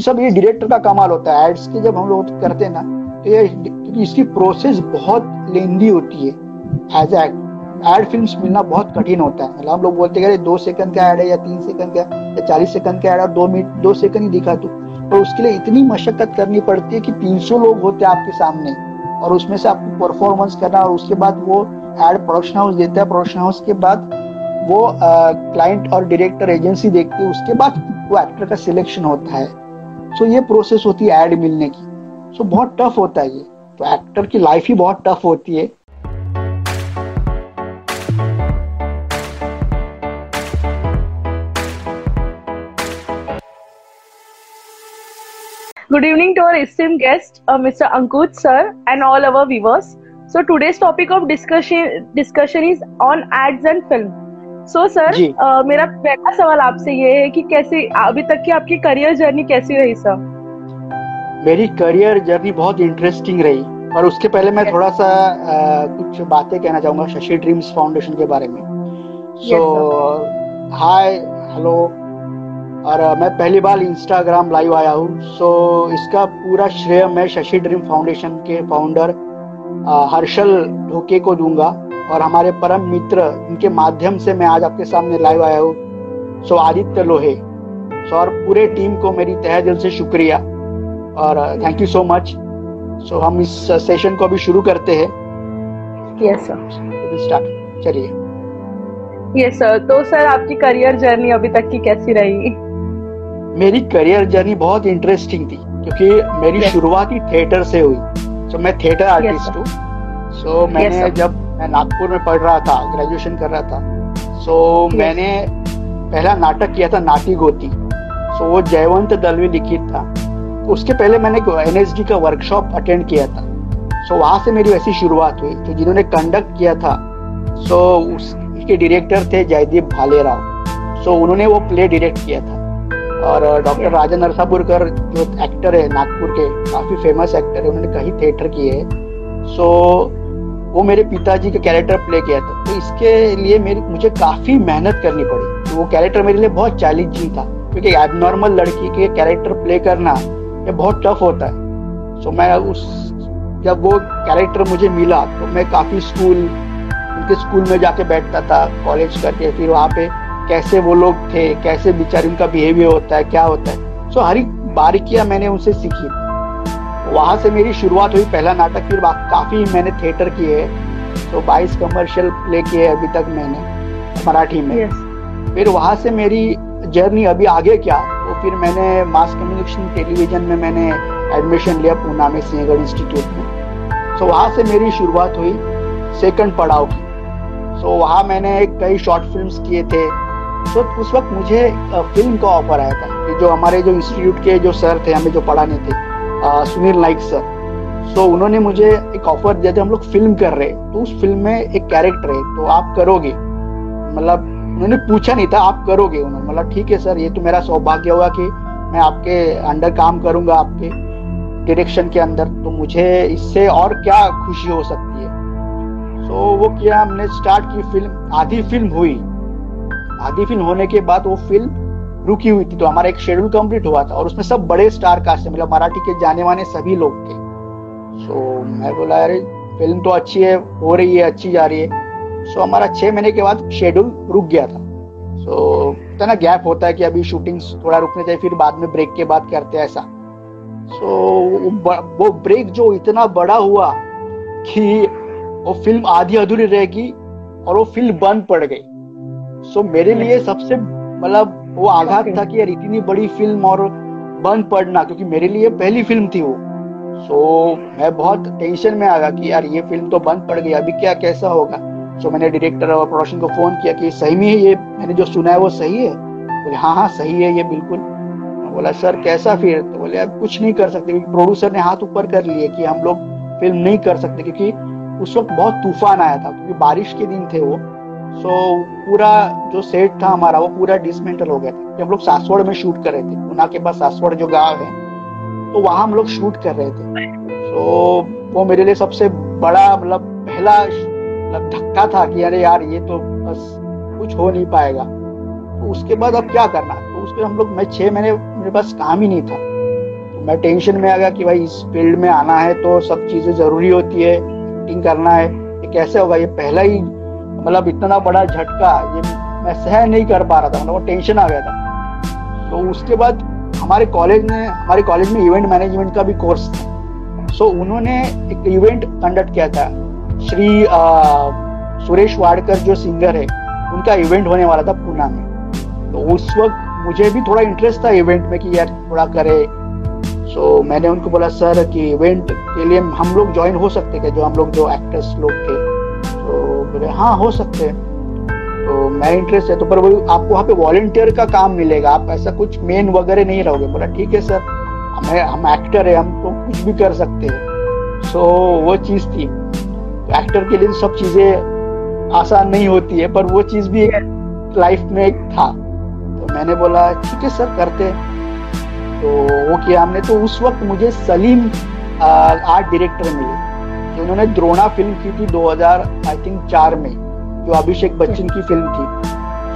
सब ये डायरेक्टर का कमाल होता है। एड्स के जब हम लोग करते हैं ना तो ये क्योंकि इसकी प्रोसेस बहुत लेंदी होती है। एज एक्ट एड फिल्म्स मिलना बहुत कठिन होता है। मतलब हम लोग बोलते हैं दो सेकंड का एड है या तीन सेकंड का या चालीस सेकंड का एड है दो मिनट दो सेकंड ही दिखा तू तो उसके लिए इतनी मशक्कत करनी पड़ती है कि 300 लोग होते हैं आपके सामने और उसमें से आपको परफॉर्मेंस करना और उसके बाद वो एड प्रोडक्शन हाउस देता है। प्रोडक्शन हाउस के बाद वो क्लाइंट और डायरेक्टर एजेंसी देखती है। उसके बाद वो एक्टर का सिलेक्शन होता है। सो ये प्रोसेस होती है एड मिलने की सो बहुत टफ होता है ये तो एक्टर की लाइफ ही बहुत टफ होती है Good evening to our esteemed guest, uh, Mr. Ankut sir, and all our viewers. So today's topic of discussion discussion is on ads and film. So sir, uh, मेरा पहला सवाल आपसे ये है कि कैसे अभी तक की आपकी करियर जर्नी कैसी रही सर मेरी करियर जर्नी बहुत इंटरेस्टिंग रही। और उसके पहले मैं थोड़ा सा आ, कुछ बातें कहना चाहूँगा शशि ड्रीम्स फाउंडेशन के बारे में। सो हाय हेलो और मैं पहली बार इंस्टाग्राम लाइव आया हूँ। सो so, इसका पूरा श्रेय मैं शशि ड्रीम फाउंडेशन के फाउंडर हर्षल ढोके को दूँगा। और हमारे परम मित्र इनके माध्यम से मैं आज आपके सामने लाइव आया हूँ। सो आदित्य लोहे। सो और पूरे टीम को मेरी तह दिल से शुक्रिया। और thank you so much so हम इस सेशन को अभी शुरू करते हैं। यस सर स्टार्ट चलिए। यस सर तो सर आपकी करियर जर्नी अभी तक की कैसी रही? मेरी करियर जर्नी बहुत इंटरेस्टिंग थी क्योंकि मेरी yes. शुरुआत ही थिएटर से हुई। सो so, मैं थिएटर आर्टिस्ट हूँ। सो मैंने yes, जब मैं नागपुर में पढ़ रहा था ग्रेजुएशन कर रहा था। सो so, मैंने पहला नाटक किया था नाटी गोती। सो so, वो जयवंत दलवी लिखित था। उसके पहले मैंने एनएसडी का वर्कशॉप अटेंड किया था। सो so, वहाँ से मेरी वैसी शुरुआत हुई तो जिन्होंने कंडक्ट किया था। सो so, उसके डायरेक्टर थे जयदीप भालेराव। सो so, उन्होंने वो प्ले डायरेक्ट किया था। और डॉक्टर राजा नरसापुरकर जो एक्टर है नागपुर के काफ़ी फ़ेमस एक्टर है उन्होंने कहीं थिएटर किए है। सो वो मेरे पिताजी का कैरेक्टर प्ले किया था। तो इसके लिए मेरी, मुझे काफ़ी मेहनत करनी पड़ी। तो वो कैरेक्टर मेरे लिए बहुत चैलेंजिंग था। क्योंकि एबनॉर्मल लड़की के कैरेक्टर प्ले करना, ये बहुत टफ होता है। सो मैं उस, जब वो कैरेक्टर मुझे मिला तो मैं काफ़ी स्कूल उनके स्कूल में जाके बैठता था कॉलेज करके। फिर वहाँ पे कैसे वो लोग थे, कैसे बेचारे उनका बिहेवियर होता है, क्या होता है। सो हर एक बारीकियाँ मैंने उनसे सीखी। वहाँ से मेरी शुरुआत हुई पहला नाटक फिर काफ़ी मैंने थिएटर किए तो बाईस कमर्शियल प्ले किए अभी तक मैंने मराठी में। Yes. फिर वहाँ से मेरी जर्नी अभी आगे क्या तो फिर मैंने मास कम्युनिकेशन टेलीविज़न में मैंने एडमिशन लिया पूना में सिंहगढ़ इंस्टीट्यूट में। सो तो वहाँ से मेरी शुरुआत हुई सेकंड पड़ाव की। सो वहाँ मैंने कई शॉर्ट फिल्म्स किए थे। तो उस वक्त मुझे फ़िल्म का ऑफ़र आया था जो हमारे जो इंस्टीट्यूट के जो सर थे हमें जो पढ़ाने थे सुनील नाइक सर। सो उन्होंने मुझे एक ऑफ़र दिया था हम लोग फ़िल्म कर रहे। तो उस फ़िल्म में एक कैरेक्टर है तो आप करोगे? मतलब उन्होंने पूछा नहीं था, आप करोगे उन्होंने। मतलब ठीक है सर, ये तो मेरा सौभाग्य होगा कि मैं आपके अंडर काम करूँगा, आपके डायरेक्शन के अंदर। तो मुझे इससे और क्या खुशी हो सकती है? सो वो किया हमने स्टार्ट की फ़िल्म आधी फ़िल्म हुई। आधी फ़िल्म होने के बाद वो फ़िल्म रुकी हुई थी तो हमारा एक शेड्यूल कंप्लीट हुआ था और उसमें सब बड़े स्टार कास्ट है मतलब मराठी के जाने माने सभी लोग थे। सो so, मैं बोला अरे फ़िल्म तो अच्छी है हो रही है अच्छी जा रही है। सो so, हमारा छह महीने के बाद शेड्यूल रुक गया था। सो so, ना गैप होता है कि अभी शूटिंग थोड़ा रुकने चाहिए फिर बाद में ब्रेक के बाद करते हैं ऐसा। सो so, वो ब्रेक जो इतना बड़ा हुआ कि वो फ़िल्म आधी अधूरी रहेगी और वो फ़िल्म बंद पड़ गई। सो मेरे लिए सबसे मतलब वो आघात था कि यार इतनी बड़ी फ़िल्म और बंद पड़ना क्योंकि मेरे लिए पहली फ़िल्म थी वो। सो so, मैं बहुत टेंशन में आ गया कि यार ये फ़िल्म तो बंद पड़ गई अभी क्या कैसा होगा? सो so, मैंने डायरेक्टर और प्रोडक्शन को फ़ोन किया कि सही में ये मैंने जो सुना है वो सही है? बोले हाँ हाँ सही है ये बिल्कुल। बोला सर कैसा फिर तो बोले अब कुछ नहीं कर सकते क्योंकि प्रोड्यूसर ने हाथ ऊपर कर लिए कि हम लोग फ़िल्म नहीं कर सकते क्योंकि उस वक्त बहुत तूफ़ान आया था क्योंकि बारिश के दिन थे वो। सो so, पूरा जो सेट था हमारा वो पूरा डिसमेंटल हो गया था। हम लोग सासवड़ में शूट कर रहे थे उना के पास सासवड़ जो गाँव है तो वहाँ हम लोग शूट कर रहे थे। सो so, वो मेरे लिए सबसे बड़ा मतलब पहला मतलब धक्का था कि अरे यार ये तो बस कुछ हो नहीं पाएगा। तो उसके बाद अब क्या करना? तो उसके हम लोग मैं छह महीने मेरे पास काम ही नहीं था। तो मैं टेंशन में आ गया कि भाई इस फ़ील्ड में आना है तो सब चीज़ें ज़रूरी होती है एक्टिंग करना है। कैसे होगा? ये पहला ही मतलब इतना बड़ा झटका ये मैं सह नहीं कर पा रहा था मतलब वो टेंशन आ गया था। तो उसके बाद हमारे कॉलेज ने हमारे कॉलेज में इवेंट मैनेजमेंट का भी कोर्स था। सो so, उन्होंने एक इवेंट कंडक्ट किया था। श्री आ, सुरेश वाडकर जो सिंगर है उनका इवेंट होने वाला था पूना में। तो उस वक्त मुझे भी थोड़ा इंटरेस्ट था इवेंट में कि यार थोड़ा करे। सो so, मैंने उनको बोला सर कि इवेंट के लिए हम लोग ज्वाइन हो सकते थे जो हम लोग जो एक्टर्स लोग थे। तो बोले हाँ हो सकते हैं। तो मैं इंटरेस्ट है तो पर वो आपको वहाँ पे वॉलेंटियर का काम मिलेगा। आप ऐसा कुछ मेन वगैरह नहीं रहोगे। बोला ठीक है सर हमें हम एक्टर है हम तो कुछ भी कर सकते हैं। सो so, वो चीज़ थी। तो एक्टर के लिए सब चीज़ें आसान नहीं होती है पर वो चीज़ भी लाइफ में एक था। तो मैंने बोला ठीक है सर करते तो वो किया हमने। तो उस वक्त मुझे सलीम आर्ट डायरेक्टर मिले। जो उन्होंने द्रोणा फ़िल्म की थी 2000 आई थिंक चार में, जो अभिषेक बच्चन की फ़िल्म थी।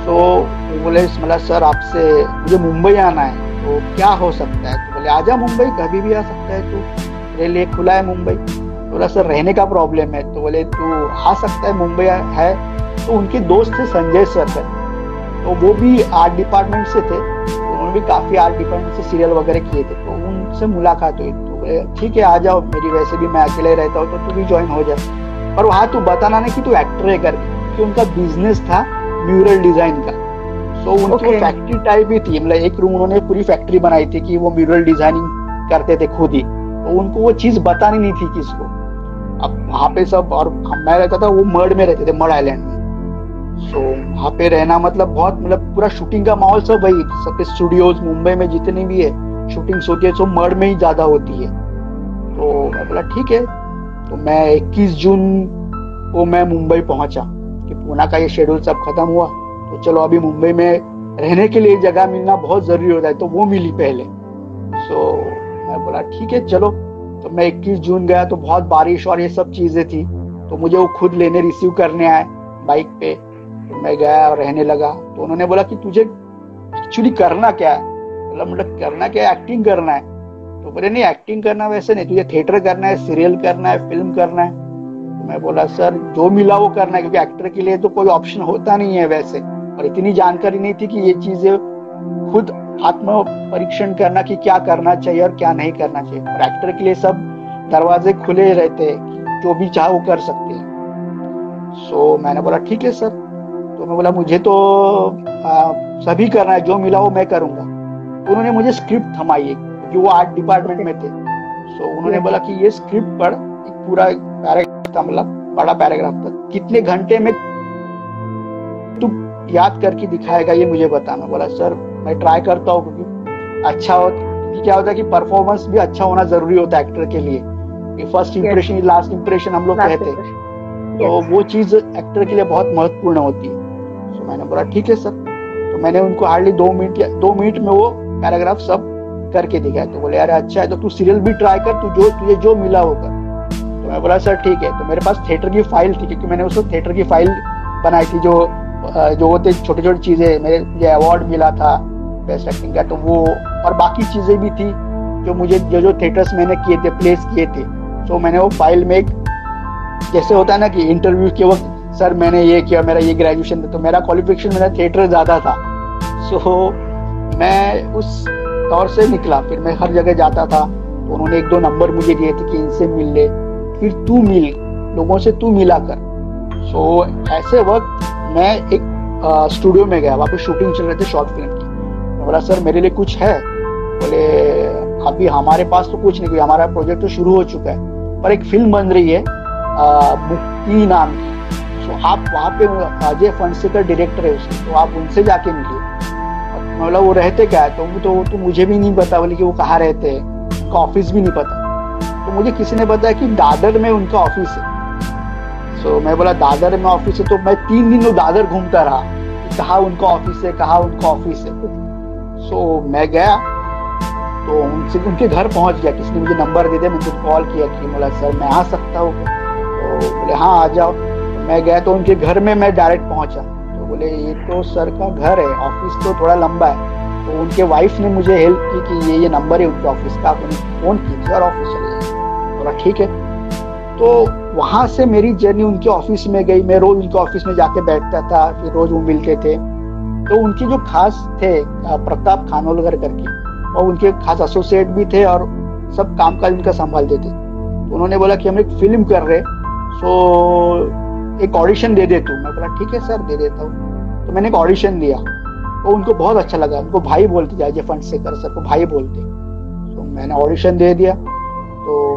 तो वो बोले मतलब सर, आपसे मुझे मुंबई आना है तो क्या हो सकता है? तो बोले आजा मुंबई, कभी भी आ सकता है तू। मेरे लिए खुला है मुंबई। बोला, सर, रहने का प्रॉब्लम है। तो बोले, तू आ सकता है, मुंबई है। तो उनके दोस्त थे संजय सर थे। तो वो भी आर्ट डिपार्टमेंट से थे तो उन्होंने भी काफ़ी आर्ट डिपार्टमेंट से सीरियल वगैरह किए थे। तो उनसे मुलाकात हुई। ठीक है आ जाओ। मेरी वैसे भी मैं अकेले रहता हूँ तो तू भी ज्वाइन हो जाए पर वहाँ तू बताना नहीं कि तू एक्टर है करके क्योंकि उनका बिज़नेस था म्यूरल डिज़ाइन का। सो so, उनकी okay. फैक्ट्री टाइप ही थी। मतलब एक रूम उन्होंने पूरी फैक्ट्री बनाई थी कि वो म्यूरल डिज़ाइनिंग करते थे खुद ही। तो उनको वो चीज़ बतानी नहीं थी किसको। अब वहाँ पे सब और मैं रहता था वो मर्ड में रहते थे मर्ड आइलैंड में। सो so, वहाँ पे रहना मतलब बहुत मतलब पूरा शूटिंग का माहौल सब वही। सब स्टूडियोज मुंबई में जितने भी है शूटिंग्स होती है सब मर्ड में ही ज़्यादा होती है। तो मैं बोला, ठीक है। तो मैं 21 जून को मैं मुंबई पहुँचा, कि पूना का ये शेड्यूल सब खत्म हुआ। तो चलो, अभी मुंबई में रहने के लिए जगह मिलना बहुत ज़रूरी होता है तो वो मिली पहले। सो मैं बोला, ठीक है, चलो। तो मैं 21 जून गया तो बहुत बारिश और ये सब चीज़ें थी। तो मुझे वो खुद लेने रिसीव करने आए बाइक पे। तो मैं गया और रहने लगा। तो उन्होंने बोला कि, तुझे एक्चुअली करना क्या है? मतलब करना क्या है एक्टिंग करना है? तो बोले नहीं एक्टिंग करना वैसे नहीं तुझे थिएटर करना है सीरियल करना है फ़िल्म करना है. तो मैं बोला सर जो मिला वो करना है क्योंकि एक्टर के लिए तो कोई ऑप्शन होता नहीं है वैसे। और इतनी जानकारी नहीं थी कि ये चीज़ें खुद आत्म परीक्षण करना कि क्या करना चाहिए और क्या नहीं करना चाहिए। और एक्टर के लिए सब दरवाजे खुले रहते हैं जो भी चाहे वो कर सकते हैं। सो so, मैंने बोला ठीक है सर। तो मैं बोला मुझे तो आ, सभी करना है जो मिला वो मैं करूँगा। उन्होंने मुझे स्क्रिप्ट थमाई एक जो वो आर्ट डिपार्टमेंट में थे। सो उन्होंने बोला कि ये स्क्रिप्ट पढ़ एक पूरा पैराग्राफ था मतलब बड़ा पैराग्राफ था। कितने घंटे में तू याद करके दिखाएगा ये मुझे बताना। बोला सर मैं ट्राई करता हूँ क्योंकि अच्छा हो। क्या होता है कि परफॉर्मेंस भी अच्छा होना ज़रूरी होता है एक्टर के लिए। फ़र्स्ट इम्प्रेशन लास्ट इंप्रेशन हम लोग कहते हैं। तो वो चीज़ एक्टर के लिए बहुत महत्वपूर्ण होती है। तो मैंने बोला ठीक है सर। तो मैंने उनको हार्डली दो मिनट दो मिनट में वो पैराग्राफ सब करके दिखाया तो बोले यार अच्छा है तो तू सीरियल भी ट्राई कर तू जो तुझे जो मिला होगा तो मैं बोला सर ठीक है। तो मेरे पास थिएटर की फ़ाइल थी क्योंकि मैंने उसको थिएटर की फ़ाइल बनाई थी जो जो होते छोटी छोटी चीज़ें मेरे मुझे अवार्ड मिला था बेस्ट एक्टिंग का तो वो और बाकी चीज़ें भी थी जो मुझे जो जो थिएटर्स मैंने किए थे प्लेस किए थे। तो मैंने वो फ़ाइल में एक जैसे होता है ना कि इंटरव्यू के वक्त सर मैंने ये किया मेरा ये ग्रेजुएशन था। तो मेरा क्वालिफिकेशन मेरा थिएटर ज़्यादा था। सो so, मैं उस दौर से निकला फिर मैं हर जगह जाता था। तो उन्होंने एक दो नंबर मुझे दिए थे कि इनसे मिल ले। फिर तू मिल लोगों से तू मिला कर। सो so, ऐसे वक्त मैं एक स्टूडियो में गया वहाँ पे शूटिंग चल रहे थे शॉर्ट फ़िल्म की। बोला सर मेरे लिए कुछ है? बोले अभी हमारे पास तो कुछ नहीं हमारा प्रोजेक्ट तो शुरू हो चुका है। पर एक फ़िल्म बन रही है मुक्ति नाम की। तो आप वहाँ पे अजय फंडसे का डायरेक्टर है उसके तो आप उनसे जाके मिलिए। बोला वो रहते क्या? है तो तो तो मुझे भी नहीं पता बोले कि वो कहाँ रहते हैं। उनका ऑफ़िस भी नहीं पता। तो मुझे किसी ने बताया कि दादर में उनका ऑफ़िस है। सो so, मैं बोला दादर में ऑफ़िस है? तो मैं तीन दिन वो दादर घूमता रहा। कहा उनका ऑफ़िस है कहा उनका ऑफ़िस है? सो so, मैं गया। तो उनसे उनके घर पहुँच गया। किसी ने मुझे नंबर दे दिया मैंने कॉल किया कि बोला सर मैं आ सकता हूँ? तो बोले हाँ आ जाओ। मैं गया तो उनके घर में मैं डायरेक्ट पहुँचा। तो बोले, ये तो सर का घर है, ऑफ़िस तो थोड़ा लंबा है। तो उनके वाइफ ने मुझे हेल्प की कि ये ये नंबर है उनके ऑफ़िस का आप उन्हें फ़ोन कीजिए और ऑफ़िस चले जाइए। बोला, ठीक है। तो वहाँ से मेरी जर्नी उनके ऑफ़िस में गई। मैं रोज उनके ऑफ़िस में जाके बैठता था, फिर रोज वो मिलते थे। तो उनके जो खास थे प्रताप खानोलकर करके, और उनके खास एसोसिएट भी थे और सब काम काज उनका संभालते थे। तो उन्होंने बोला कि हम एक फ़िल्म कर रहे सो एक ऑडिशन दे दे तू। मैं बोला, ठीक है सर दे देता हूँ। तो मैंने एक ऑडिशन दिया तो उनको बहुत अच्छा लगा। उनको भाई बोलते जाए फंड से कर सर को भाई बोलते। तो मैंने ऑडिशन दे दिया। तो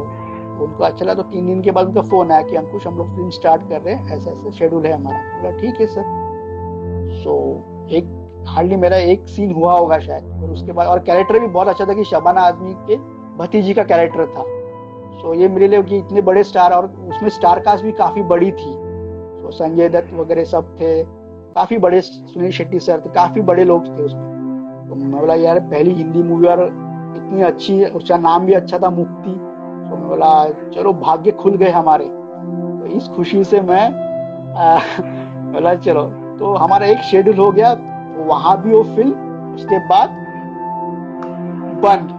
उनको अच्छा लगा। तो तीन दिन के बाद उनका फ़ोन आया कि, अंकुश, हम लोग फ़िल्म स्टार्ट कर रहे हैं। ऐसा ऐसा शेड्यूल है हमारा। बोला, ठीक है सर सो एक हार्डली मेरा एक सीन हुआ होगा शायद। और उसके बाद, और कैरेक्टर भी बहुत अच्छा था कि शबाना आदमी के भतीजी का कैरेक्टर था। सो ये मेरे लिए कि इतने बड़े स्टार और उसमें स्टार कास्ट भी काफ़ी बड़ी थी। सो संजय दत्त वगैरह सब थे। काफ़ी बड़े सुनील शेट्टी सर थे काफ़ी बड़े लोग थे उसमें। तो मैं बोला यार पहली हिंदी मूवी और इतनी अच्छी उसका नाम भी अच्छा था मुक्ति। तो मैं बोला चलो भाग्य खुल गए हमारे। तो इस खुशी से मैं बोला चलो। तो हमारा एक शेड्यूल हो गया वहाँ भी वो फ़िल्म उसके बाद बंद।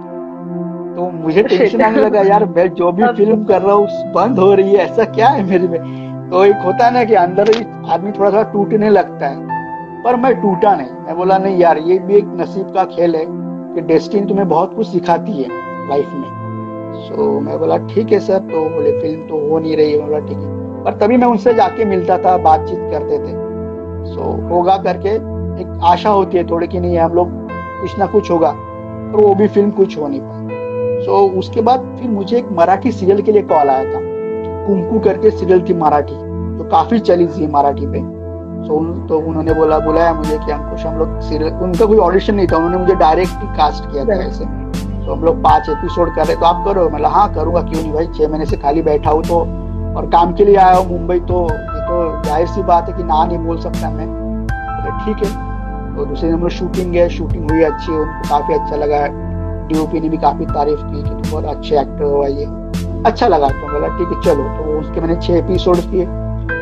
तो मुझे टेंशन आने लगा यार मैं जो भी फ़िल्म कर रहा हूँ बंद हो रही है ऐसा क्या है मेरे में? तो एक होता है ना कि अंदर ही आदमी थोड़ा सा टूटने लगता है। पर मैं टूटा नहीं। मैं बोला नहीं यार ये भी एक नसीब का खेल है कि डेस्टिन तुम्हें बहुत कुछ सिखाती है लाइफ में। सो so, मैं बोला ठीक है सर। तो बोले फ़िल्म तो हो नहीं रही है। ठीक है। पर तभी मैं उनसे जाके मिलता था बातचीत करते थे। सो so, होगा करके एक आशा होती है थोड़ी कि नहीं हम लोग कुछ ना कुछ होगा। पर वो भी फ़िल्म कुछ हो नहीं पाई। सो so, उसके बाद फिर मुझे एक मराठी सीरियल के लिए कॉल आया था। कुंकू करके सीरियल थी मराठी तो काफ़ी चली थी मराठी पे। सो तो उन्होंने बोला, बुलाया मुझे कि अंकुश हम लोग सीरियल उनका कोई ऑडिशन नहीं था, उन्होंने मुझे डायरेक्ट कास्ट किया था ऐसे। तो हम लोग पाँच एपिसोड कर रहे तो आप करो। मतलब हाँ करूँगा, क्यों नहीं भाई? छह महीने से खाली बैठा हूँ तो और काम के लिए आया हूँ मुंबई तो ये तो ज़ाहिर सी बात है कि ना नहीं बोल सकता मैं। तो ठीक है। तो दूसरे हम लोग शूटिंग गए शूटिंग हुई अच्छी, उनको काफ़ी अच्छा लगा। डीओपी ने भी काफ़ी तारीफ़ की कि तुम बहुत अच्छे एक्टर हो ये। अच्छा लगा तो बोला, ठीक है, चलो। तो उसके मैंने छह एपिसोड किए।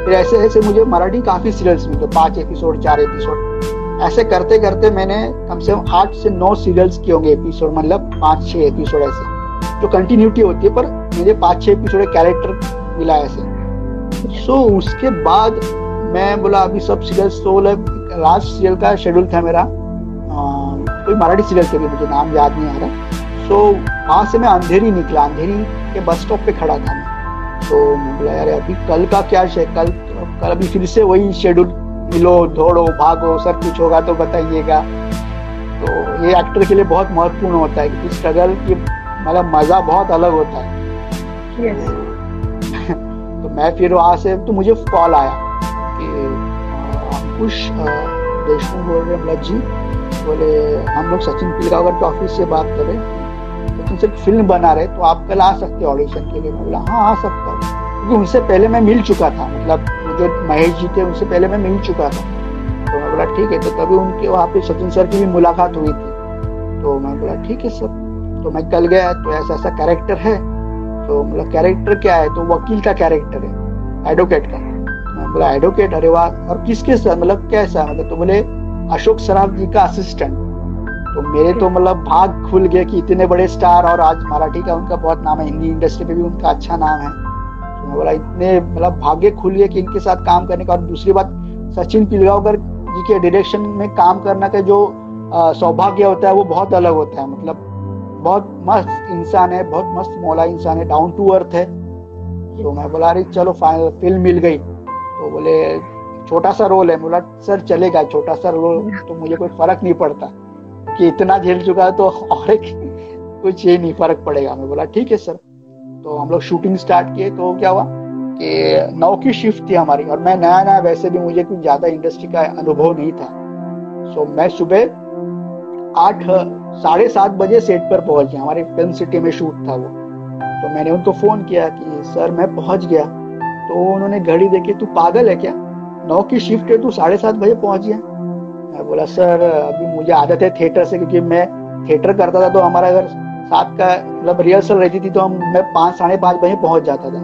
फिर ऐसे ऐसे मुझे मराठी काफ़ी सीरियल्स मिले, पाँच एपिसोड चार एपिसोड ऐसे करते करते मैंने कम से कम आठ से नौ सीरियल्स किए होंगे एपिसोड मतलब पाँच, छह एपिसोड ऐसे, जो कंटिन्यूटी होती है, पर मेरे पाँच, छह एपिसोड कैरेक्टर मिला ऐसे। सो उसके बाद मैं बोला, अभी सब सीरियल सो लास्ट सीरियल का शेड्यूल था मेरा। कोई मराठी सीरियल थे, मुझे नाम याद नहीं आ रहा। सो वहाँ से मैं अंधेरी निकला अंधेरी के बस स्टॉप पे खड़ा था मैं। तो मैं बोला यार अभी कल का क्या है कल कल अभी फिर से वही शेड्यूल मिलो दौड़ो भागो सब कुछ होगा तो बताइएगा। तो ये एक्टर के लिए बहुत महत्वपूर्ण होता है क्योंकि स्ट्रगल की मतलब मज़ा बहुत अलग होता है। Yes. तो मैं फिर वहाँ से तो मुझे कॉल आया कि अंकुश देशमुख बोल रहे मतलब जी। बोले हम लोग सचिन पिलगावकर के ऑफ़िस से बात करें उनसे फ़िल्म बना रहे तो आप कल आ सकते हो ऑडिशन के लिए। मैं बोला हाँ आ सकता हूँ। क्योंकि उनसे पहले मैं मिल चुका था। मतलब जो महेश जी थे, उनसे पहले मैं मिल चुका था। तो मैं बोला, ठीक है तो तभी उनके वहाँ पे सचिन सर की भी मुलाकात हुई थी। तो मैं बोला, ठीक है सर। तो मैं कल गया तो ऐसा ऐसा कैरेक्टर है। तो मतलब कैरेक्टर क्या है? तो वकील का कैरेक्टर है। एडवोकेट का। मैं बोला एडवोकेट अरे वाह! और किसके साथ? मतलब कैसा? मतलब तो बोले, अशोक सराफ जी का असिस्टेंट तो मेरे तो मतलब भाग खुल गए कि इतने बड़े स्टार और आज मराठी का उनका बहुत नाम है, हिंदी इंडस्ट्री में भी उनका अच्छा नाम है। तो बोला, इतने मतलब भाग्य खुल गए कि इनके साथ काम करने का। और दूसरी बात, सचिन पिलगावकर जी के डायरेक्शन में काम करने का जो सौभाग्य होता है, वो बहुत अलग होता है। मतलब बहुत मस्त इंसान है, बहुत मस्त मौला इंसान है डाउन टू अर्थ है। तो मैं बोला, अरे, चलो फाइनल फ़िल्म मिल गई। तो बोले, छोटा सा रोल है। बोला, सर, चलेगा, छोटा सा रोल तो मुझे कोई फ़र्क नहीं पड़ता। कि इतना झेल चुका है तो और एक कुछ ये नहीं फ़र्क पड़ेगा। मैं बोला, ठीक है सर। तो हम लोग शूटिंग स्टार्ट किए तो क्या हुआ कि नौ की शिफ्ट थी हमारी और मैं नया नया वैसे भी मुझे कुछ ज़्यादा इंडस्ट्री का अनुभव नहीं था। सो मैं सुबह आठ, साढ़े सात बजे सेट पर पहुँच गया। हमारे फ़िल्म सिटी में शूट था वो। तो मैंने उनको फ़ोन किया कि, सर, मैं पहुँच गया। तो उन्होंने घड़ी देखी, तू पागल है क्या? नौ की शिफ्ट है, तू साढ़े सात बजे पहुँच गया। मैं बोला सर अभी मुझे आदत है थिएटर से क्योंकि मैं थिएटर करता था तो हमारा अगर सात का मतलब रिहर्सल रहती थी तो हम मैं पाँच साढ़े पाँच बजे पहुँच जाता था।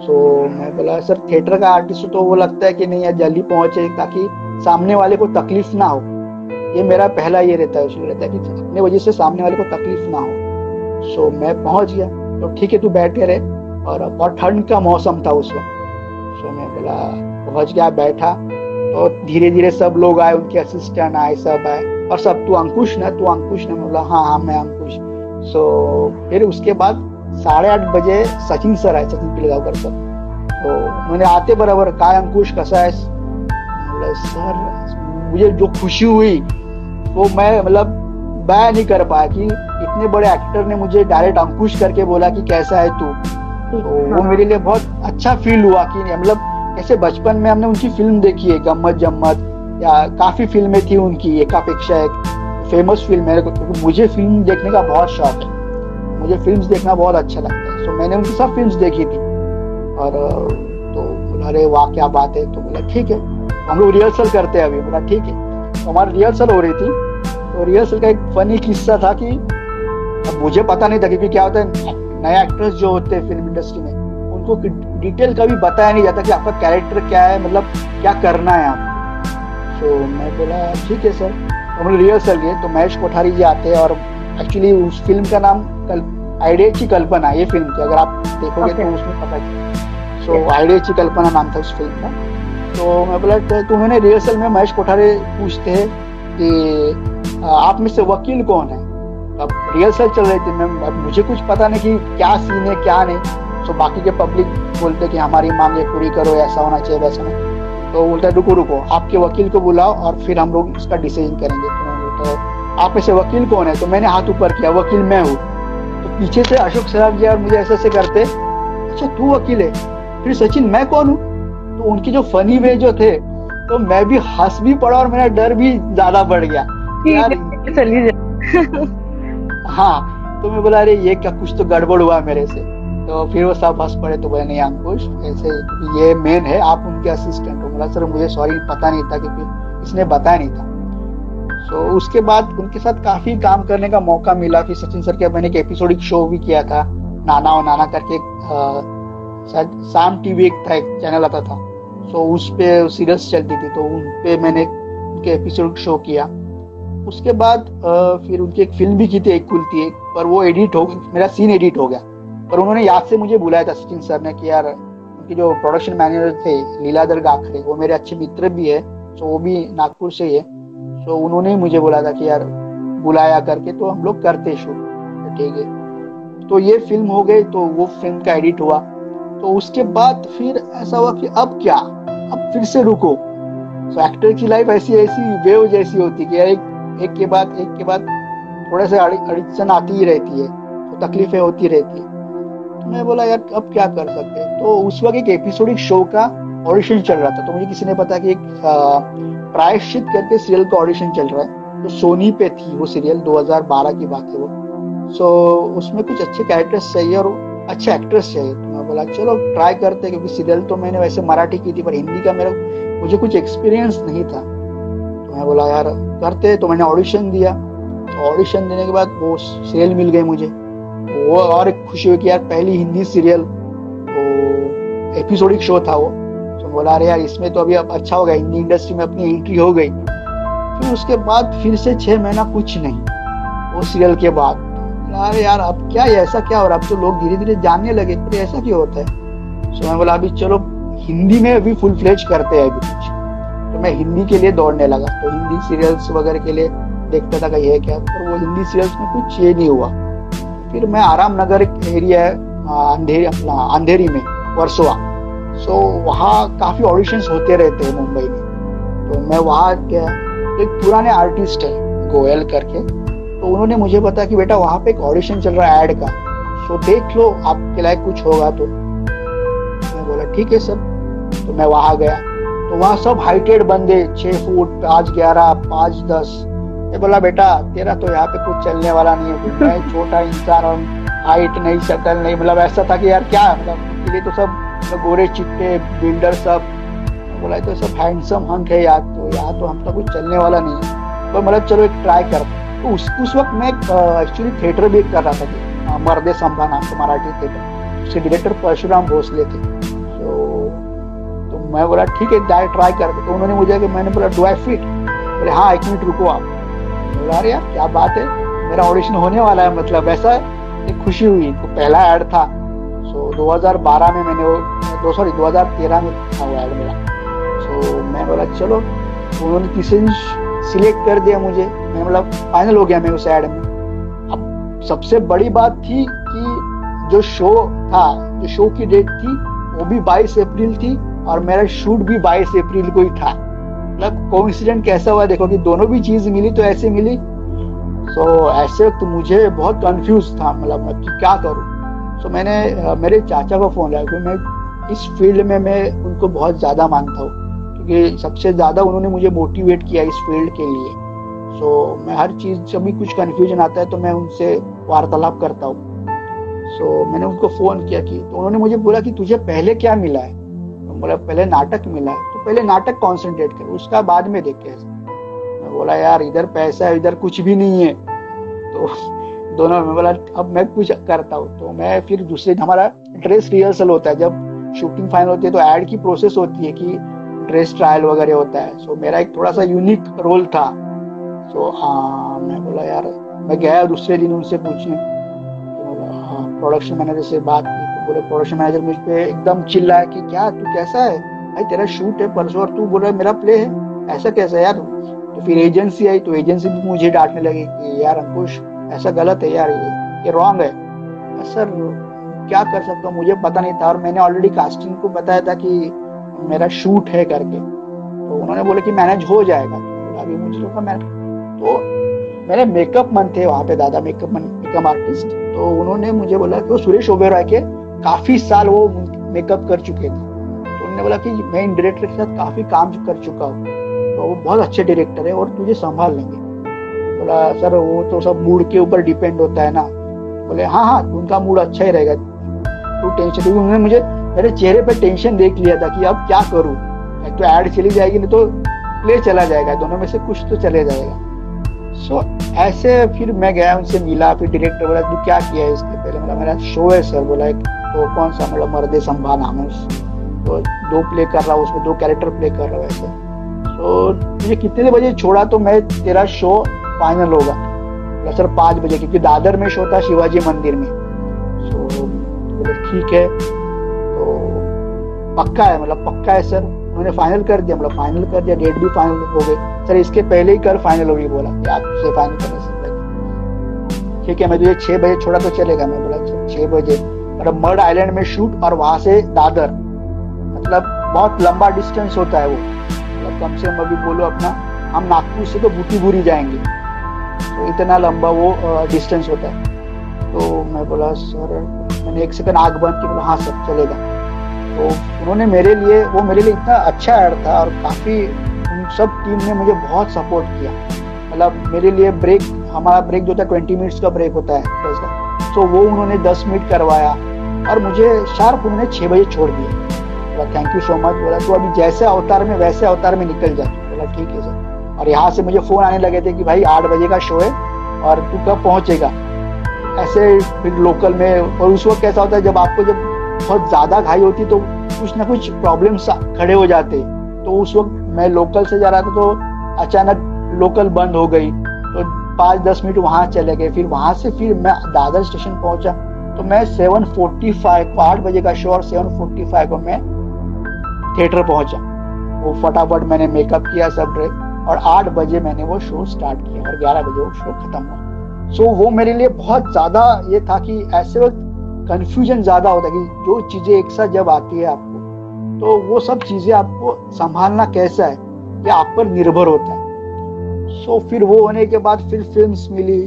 सो so, मैं बोला सर थिएटर का आर्टिस्ट तो वो लगता है कि नहीं यार जल्दी पहुँचे ताकि सामने वाले को तकलीफ़ ना हो। ये मेरा पहला ये रहता है उसमें रहता है कि अपने वजह से सामने वाले को तकलीफ़ ना हो। सो so, मैं पहुँच गया। तो ठीक है तू बैठे रहे। और बहुत ठंड का मौसम था उस वक्त। सो so, मैं बोला पहुँच गया बैठा। तो धीरे धीरे सब लोग आए उनके असिस्टेंट आए सब आए। और सब तू अंकुश ना तू अंकुश ना। बोला हाँ हाँ मैं अंकुश। सो so, फिर उसके बाद साढ़े आठ बजे सचिन सर आए सचिन पिलगावकर सर। तो मैंने आते बराबर का अंकुश कसा है बोला सर मुझे जो खुशी हुई वो मैं मतलब बयां नहीं कर पाया कि इतने बड़े एक्टर ने मुझे डायरेक्ट अंकुश करके बोला कि कैसा है तू? तो वो हाँ। मेरे लिए बहुत अच्छा फील हुआ कि मतलब कैसे बचपन में हमने उनकी फ़िल्म देखी है, गम्मत जम्मत, या काफ़ी फ़िल्में थी उनकी, एक अपेक्षा, एक फ़ेमस फ़िल्म है। क्योंकि मुझे फ़िल्म देखने का बहुत शौक है। मुझे फिल्म्स देखना बहुत अच्छा लगता है। सो मैंने उनकी सब फिल्म्स देखी थी। और तो बोला, अरे वाह, क्या बात है। तो बोला, ठीक है। हम लोग रिहर्सल करते हैं अभी। बोला, ठीक है। तो हमारी रिहर्सल हो रही थी। तो रिहर्सल का एक फनी किस्सा था कि अब मुझे पता नहीं था क्योंकि क्या होता है। नए एक्ट्रेस जो होते हैं फ़िल्म इंडस्ट्री में, उनको डिटेल कभी बताया नहीं जाता कि आपका कैरेक्टर क्या है मतलब क्या करना है आप। तो मैं बोला ठीक है सर तो हम लोग रिहर्सल गए तो महेश कोठारी जी आते हैं और एक्चुअली उस फ़िल्म का नाम कल आइडिया की कल्पना ये फ़िल्म की अगर आप देखोगे okay. तो उसमें पता चले सो आइडिया की कल्पना नाम था उस फ़िल्म का। तो मैं बोला तो उन्होंने रिहर्सल में महेश कोठारी पूछते हैं कि आप में से वकील कौन है? अब रिहर्सल चल रही थी मैम। अब मुझे कुछ पता नहीं कि क्या सीन है क्या नहीं। तो बाकी के पब्लिक बोलते कि हमारी मांगे पूरी करो ऐसा होना चाहिए वैसा नहीं। तो बोलता है रुको रुको आपके वकील को बुलाओ और फिर हम लोग इसका डिसीज़न करेंगे। तो, तो आप में से वकील कौन है? तो मैंने हाथ ऊपर किया वकील मैं हूँ। तो पीछे से अशोक सराब जी और मुझे ऐसे ऐसे करते अच्छा तू वकील है फिर सचिन मैं कौन हूँ? तो उनके जो फनी वे जो थे तो मैं भी हंस भी पड़ा और मेरा डर भी ज़्यादा बढ़ गया। यार हाँ तो मैं बोला अरे ये क्या कुछ तो गड़बड़ हुआ मेरे से। तो फिर वो सब हंस पड़े तो बोले नहीं अंकुश ऐसे ये मेन है आप उनके असिस्टेंट हो। बोला सर मुझे सॉरी पता नहीं था क्योंकि इसने बताया नहीं था। सो so, उसके बाद उनके साथ काफ़ी काम करने का मौका मिला। फिर सचिन सर के मैंने एक एपिसोडिक शो भी किया था नाना और नाना करके शायद शाम टीवी एक था एक चैनल आता था। सो so, उस पे सीरियल्स चलती थी तो उन पे मैंने उनके एपिसोड शो किया। उसके बाद फिर उनकी एक फ़िल्म भी की थी एक कुलती एक पर वो एडिट हो गई मेरा सीन एडिट हो गया। पर उन्होंने याद से मुझे बुलाया था सचिन सर ने कि यार, उनके जो प्रोडक्शन मैनेजर थे लीलाधर गाखरे वो मेरे अच्छे मित्र भी है तो वो भी नागपुर से ही है। तो उन्होंने मुझे बोला था कि यार, बुलाया करके तो हम लोग करते शूट ठीक है। तो ये फ़िल्म हो गई तो वो फ़िल्म का एडिट हुआ। तो उसके बाद फिर ऐसा हुआ कि अब क्या? अब फिर से रुको। तो एक्टर की लाइफ ऐसी ऐसी वेव जैसी होती है एक एक के बाद, एक के बाद थोड़े से अड़चन आती ही रहती है तो तकलीफें होती रहती है। तो मैं बोला यार अब क्या कर सकते हैं? तो उस वक्त एक एपिसोडिक शो का ऑडिशन चल रहा था। तो मुझे किसी ने पता कि एक प्रायश्चित करके सीरियल का ऑडिशन चल रहा है। तो सोनी पे थी वो सीरियल 2012 की बात है वो। सो so, उसमें कुछ अच्छे कैरेक्टर्स चाहिए और अच्छे एक्ट्रेस चाहिए। तो मैं बोला चलो ट्राई करते क्योंकि सीरियल तो मैंने वैसे मराठी की थी पर हिंदी का मेरा मुझे कुछ एक्सपीरियंस नहीं था। तो मैं बोला यार करते तो मैंने ऑडिशन दिया। तो ऑडिशन देने के बाद वो सीरियल मिल गई मुझे। वो और एक खुशी हुई कि यार, पहली हिंदी सीरियल वो एपिसोडिक शो था वो। तो बोला, अरे यार, इसमें तो अभी अब अच्छा हो गया हिंदी इंडस्ट्री में अपनी एंट्री हो गई। फिर उसके बाद फिर से छह महीना कुछ नहीं, वो सीरियल के बाद। अरे यार, अब क्या है ऐसा क्या हो रहा अब तो लोग धीरे धीरे जानने लगे तो ऐसा क्यों होता है? सो मैं बोला, अभी चलो, हिंदी में अभी फुल फ्लेज करते हैं अभी कुछ। तो मैं हिंदी के लिए दौड़ने लगा। तो हिंदी सीरियल्स वगैरह के लिए देखता था कि ये क्या, पर वो हिंदी सीरियल्स में कुछ ये नहीं हुआ। फिर मैं आराम नगर एरिया है अंधेरी अपना अंधेरी में वर्सोवा। सो so, वहाँ काफ़ी ऑडिशंस होते रहते हैं मुंबई में। तो मैं वहाँ क्या एक पुराने आर्टिस्ट है गोयल करके। तो उन्होंने मुझे बताया कि बेटा वहाँ पे एक ऑडिशन चल रहा है एड का। सो so, देख लो आपके लायक कुछ होगा तो। मैं बोला ठीक है सर। तो मैं वहाँ गया। तो वहाँ सब हाइटेड बंदे छह फुट पाँच ग्यारह पाँच दस। ये बोला, बेटा, तेरा तो यहाँ पे कुछ चलने वाला नहीं है। मैं छोटा इंसान और हाइट नहीं, शक्ल नहीं। मतलब ऐसा था कि यार क्या मतलब उनके लिए तो सब गोरे चिट्टे बिल्डर सब। बोला तो सब हैंडसम हंक है यार तो यहाँ तो हम तो कुछ चलने वाला नहीं है। तो मतलब चलो एक ट्राई कर। तो उस उस वक्त मैं एक्चुअली थिएटर भी कर रहा था कि मर्दे संभा नाम से मराठी थिएटर उसके डायरेक्टर परशुराम भोसले थे। तो तो मैं बोला, ठीक है ट्राई कर। तो उन्होंने मुझे कि मैंने बोला डू आई फिट बोले हाँ एक मिनट रुको आप। बोला, अरे यार, क्या बात है? मेरा ऑडिशन होने वाला है मतलब ऐसा एक खुशी हुई तो पहला ऐड था। सो 2012 में मैंने वो, दो सॉरी 2013 में था वो ऐड मेरा। सो मैं बोला, चलो। उन्होंने किसी सिलेक्ट कर दिया मुझे। मैं मतलब फाइनल हो गया मैं उस ऐड में। अब सबसे बड़ी बात थी कि जो शो था, जो शो की डेट थी, वो भी 22 अप्रैल थी और मेरा शूट भी 22 अप्रैल को ही था। मतलब कोइंसिडेंट कैसा हुआ? देखो कि दोनों भी चीज़ मिली तो ऐसे मिली। तो ऐसे तो मुझे बहुत कंफ्यूज था मतलब कि क्या करूँ? तो मैंने मेरे चाचा को फ़ोन लगाया क्योंकि मैं इस फ़ील्ड में मैं उनको बहुत ज़्यादा मानता हूँ क्योंकि सबसे ज़्यादा उन्होंने मुझे मोटिवेट किया इस फ़ील्ड के लिए। सो so, मैं हर चीज़ जब भी कुछ कन्फ्यूज़न आता है तो मैं उनसे वार्तालाप करता हूँ। सो so, मैंने उनको फ़ोन किया कि तो उन्होंने मुझे बोला कि तुझे पहले क्या मिला है? बोला पहले नाटक मिला है। पहले नाटक कॉन्सेंट्रेट कर, उसका बाद में देख मैं बोला, यार, इधर पैसा है, इधर कुछ भी नहीं है। तो दोनों में बोला, अब मैं कुछ करता हूँ। तो मैं फिर दूसरे हमारा ड्रेस रिहर्सल होता है। जब शूटिंग फाइनल होती है तो एड की प्रोसेस होती है कि ड्रेस ट्रायल वगैरह होता है। सो मेरा एक थोड़ा सा यूनिक रोल था। सो हाँ मैं बोला, यार, मैं गया दूसरे दिन उनसे पूछने। प्रोडक्शन मैनेजर से बात की। तो बोले प्रोडक्शन मैनेजर मुझ पर एकदम चिल्ला है कि, क्या, तू कैसा है? भाई, तेरा शूट है परसों और तू बोल रहा है मेरा प्ले है। ऐसा कैसा यार? तो फिर एजेंसी आई तो एजेंसी भी मुझे डांटने लगी कि यार अंकुश, ऐसा गलत है यार ये रॉन्ग है। सर, क्या कर सकता हूँ? मुझे पता नहीं था और मैंने ऑलरेडी कास्टिंग को बताया था कि मेरा शूट है करके। तो उन्होंने बोला कि मैनेज हो जाएगा। तो अभी मुझे लोग मैंने तो मेरे मेकअप मन थे वहाँ पे, दादा मेकअप मन मेकअप आर्टिस्ट तो उन्होंने मुझे बोला कि वो सुरेश ओबेरॉय के काफ़ी साल वो मेकअप कर चुके थे। उन्होंने बोला कि मैं इन डायरेक्टर के साथ काफ़ी काम कर चुका हूँ। तो वो बहुत अच्छे डायरेक्टर है और तुझे संभाल लेंगे। बोला सर वो तो सब मूड के ऊपर डिपेंड होता है ना। बोले हाँ हाँ उनका मूड अच्छा ही रहेगा। तू टेंशन क्योंकि उन्होंने मुझे मेरे चेहरे पर टेंशन देख लिया था कि अब क्या करूँ? तो ऐड चली जाएगी नहीं तो प्ले चला जाएगा। दोनों में से कुछ तो चले जाएगा। सो so, ऐसे फिर मैं गया उनसे मिला फिर डायरेक्टर बोला तू क्या किया है इसके पहले? मतलब मेरा शो है सर बोला तो कौन सा मतलब मर्दे संभा नाम है दो प्ले कर रहा हूँ, उसमें दो कैरेक्टर प्ले कर रहा हूँ तो मुझे कितने बजे छोड़ा तो मैं तेरा शो फाइनल होगा। बोला सर पाँच बजे, क्योंकि दादर में शो था शिवाजी मंदिर में। सो बोले, ठीक है। तो पक्का है मतलब पक्का है सर। उन्होंने फाइनल कर दिया मतलब फाइनल कर दिया डेट भी फाइनल हो गई। सर, इसके पहले ही कर फाइनल होगी, बोला। कि आपसे फाइनल करने से पहले। ठीक है, मैं तुझे छह बजे छोड़ा तो चलेगा। मैं बोला छह बजे। मतलब मर्ड आइलैंड में शूट और वहाँ से दादर। मतलब बहुत लंबा डिस्टेंस होता है वो। मतलब कम से कम अभी बोलो अपना, हम नागपुर से तो बुटीबुरी जाएँगे। तो इतना लंबा वो डिस्टेंस होता है। तो मैं बोला, सर, मैंने एक सेकंड आग बंद की, बोला हाँ सर, चलेगा। तो उन्होंने मेरे लिए, वो मेरे लिए इतना अच्छा ऐड था और काफ़ी उन सब टीम ने मुझे बहुत सपोर्ट किया। मतलब मेरे लिए ब्रेक हमारा ब्रेक जो था ट्वेंटी मिनट्स का ब्रेक होता है तो वो उन्होंने दस मिनट करवाया और मुझे शार्प उन्होंने छः बजे छोड़ दिया। बोला थैंक यू सो मच बोला तो अभी जैसे अवतार में, वैसे अवतार में निकल जा. बोला, ठीक है सर और यहाँ से मुझे फ़ोन आने लगे थे कि भाई, आठ बजे का शो है और तू कब पहुँचेगा? ऐसे फिर लोकल में, और उस वक्त कैसा होता है, जब आपको जब बहुत ज़्यादा घाई होती तो कुछ ना कुछ प्रॉब्लम खड़े हो जाते तो उस वक्त मैं लोकल से जा रहा था तो अचानक लोकल बंद हो गई। तो पाँच दस मिनट वहाँ चले गए। फिर वहाँ से फिर मैं दादर स्टेशन पहुँचा। तो मैं सेवन फोर्टी फाइव को, आठ बजे का शो और सेवन फोर्टी फाइव को मैं थिएटर पहुँचा। वो फटाफट मैंने मेकअप किया सब ड्रेस, और आठ बजे मैंने वो शो स्टार्ट किया, और ग्यारह बजे वो शो खत्म हुआ। सो वो मेरे लिए बहुत ज़्यादा ये था कि ऐसे वक्त कंफ्यूजन ज़्यादा होता है कि जो चीज़ें एक साथ जब आती है आपको तो वो सब चीज़ें आपको संभालना कैसा है? ये आप पर निर्भर होता है। सो फिर वो होने के बाद फिर फिल्म्स मिली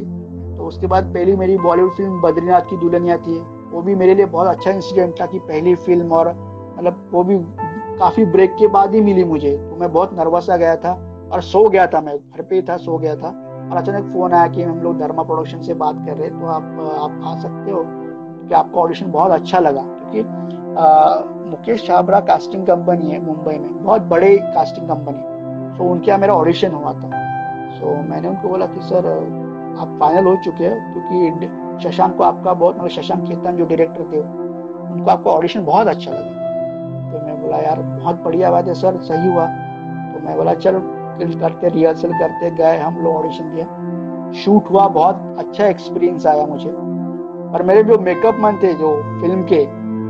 तो उसके बाद पहली मेरी बॉलीवुड फ़िल्म बद्रीनाथ की दुल्हनिया थी। वो भी मेरे लिए बहुत अच्छा इंसिडेंट था कि पहली फ़िल्म और मतलब वो भी काफ़ी ब्रेक के बाद ही मिली मुझे। तो मैं बहुत नर्वस आ गया था और सो गया था मैं, घर पे था, सो गया था। और अचानक फ़ोन आया कि हम लोग धर्मा प्रोडक्शन से बात कर रहे हैं तो आप आप आ सकते हो। कि आपको ऑडिशन बहुत अच्छा लगा। क्योंकि मुकेश छाबरा कास्टिंग कंपनी है मुंबई में, बहुत बड़े कास्टिंग कंपनी सो उनके यहाँ मेरा ऑडिशन हुआ था। सो मैंने उनको बोला कि, सर, आप फाइनल हो चुके हैं, क्योंकि शशांक को आपका बहुत मतलब शशांक खेतन जो डायरेक्टर थे, उनको आपका ऑडिशन बहुत अच्छा लगा। बोला, यार, बहुत बढ़िया बात है सर, सही हुआ। तो मैं बोला, चलो करते रिहर्सल करते, गए हम लोग ऑडिशन दिया शूट हुआ, बहुत अच्छा एक्सपीरियंस आया मुझे। और मेरे जो मेकअप मैन थे, जो फ़िल्म के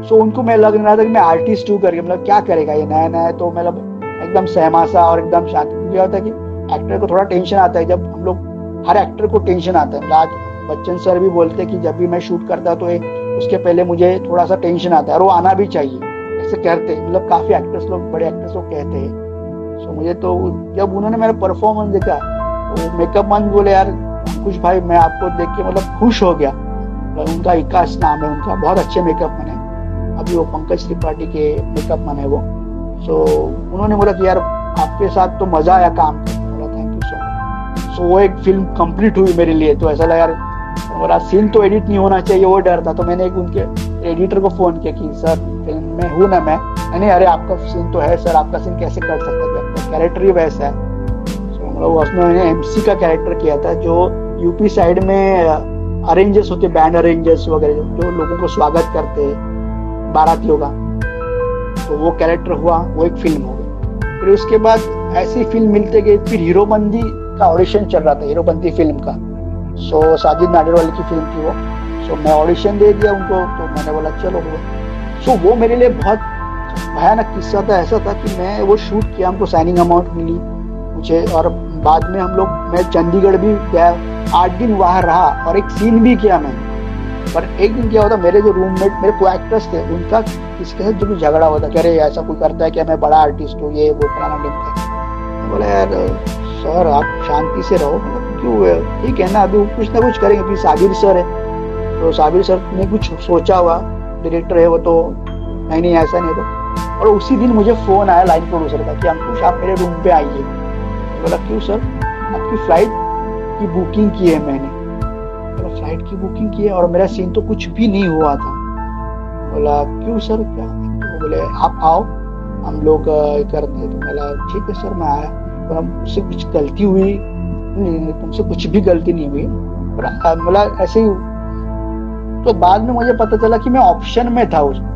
सो उनको मैं लग रहा था कि मैं आर्टिस्ट हूँ करके मतलब क्या करेगा ये नया नया तो मतलब एकदम सहमा सा और एकदम शांत। क्या होता है कि एक्टर को थोड़ा टेंशन आता है, जब हम लोग, हर एक्टर को टेंशन आता है। आज बच्चन सर भी बोलते हैं कि जब भी मैं शूट करता तो एक उसके पहले मुझे थोड़ा सा टेंशन आता है और वो आना भी चाहिए। ऐसे कहते हैं। मतलब काफ़ी एक्टर्स लोग, बड़े एक्टर्स लोग कहते हैं। सो मुझे तो जब उन्होंने मेरा परफॉर्मेंस देखा तो मेकअप मैन बोले, यार कुछ भाई, मैं आपको देख के मतलब खुश हो गया। मतलब उनका विकास नाम है उनका, बहुत अच्छे मेकअप मैन है। अभी वो पंकज त्रिपाठी के मेकअप मैन है वो। सो उन्होंने बोला कि, यार, आपके साथ तो मज़ा आया काम बोला thank you so much so वो एक फ़िल्म कंप्लीट हुई मेरे लिए। तो ऐसा लगा, यार मेरा सीन तो एडिट नहीं होना चाहिए, वो डर था। तो मैंने एक उनके एडिटर को फ़ोन किया कि, सर, फ़िल्म में हूँ ना मैं? नहीं, अरे, आपका सीन तो है, सर, आपका सीन कैसे कर सकते हैं? आपका कैरेक्टर ही वैसा है। तो मतलब उसमें मैंने एमसी का कैरेक्टर किया था, जो यूपी साइड में अरेंजर्स होते बैंड अरेंजर्स वगैरह, जो लोगों को स्वागत करते हैं बारातियों का तो वो कैरेक्टर हुआ, वो एक फ़िल्म हो गई। फिर उसके बाद ऐसी फ़िल्म मिलते गए फिर हीरोबंदी का ऑडिशन चल रहा था, हीरोबंदी फ़िल्म का। सो साजिद नाडेर की फ़िल्म थी वो। सो मैं ऑडिशन दे दिया उनको तो मैंने बोला, चलो सो वो मेरे लिए बहुत भयानक किस्सा था। ऐसा था कि मैं वो शूट किया, हमको साइनिंग अमाउंट मिली मुझे और बाद में हम लोग, मैं चंडीगढ़ भी गया। आठ दिन वहाँ रहा और एक सीन भी किया मैंने। पर एक दिन क्या होता, मेरे जो रूममेट मेरे को एक्टर्स थे, उनका किसके साथ जो भी झगड़ा होता, कि अरे, ऐसा कोई करता है क्या? मैं बड़ा आर्टिस्ट हूँ, ये, वो, फलाना डिम बोला, यार सर आप शांति से रहो। क्यों ठीक है ना, अभी कुछ ना कुछ करेंगे फिर साबिर सर है। तो साबिर सर ने कुछ सोचा हुआ डायरेक्टर है वो तो नहीं नहीं, ऐसा नहीं तो। और उसी दिन मुझे फ़ोन आया लाइन प्रोड्यूसर का कि अंकुश, आप मेरे रूम पे आइए। बोला, क्यों सर आपकी फ़्लाइट की बुकिंग की है मैंने। बोला फ़्लाइट की बुकिंग की है और मेरा सीन तो कुछ भी नहीं हुआ था। बोला, क्यों सर क्या? तो बोले, आप आओ, हम लोग करते तो बोला, ठीक है सर मैं आया। और मुझसे कुछ गलती हुई? तुमसे कुछ भी गलती नहीं हुई। मतलब ऐसे ही तो बाद में मुझे पता चला कि मैं ऑप्शन में था उसमें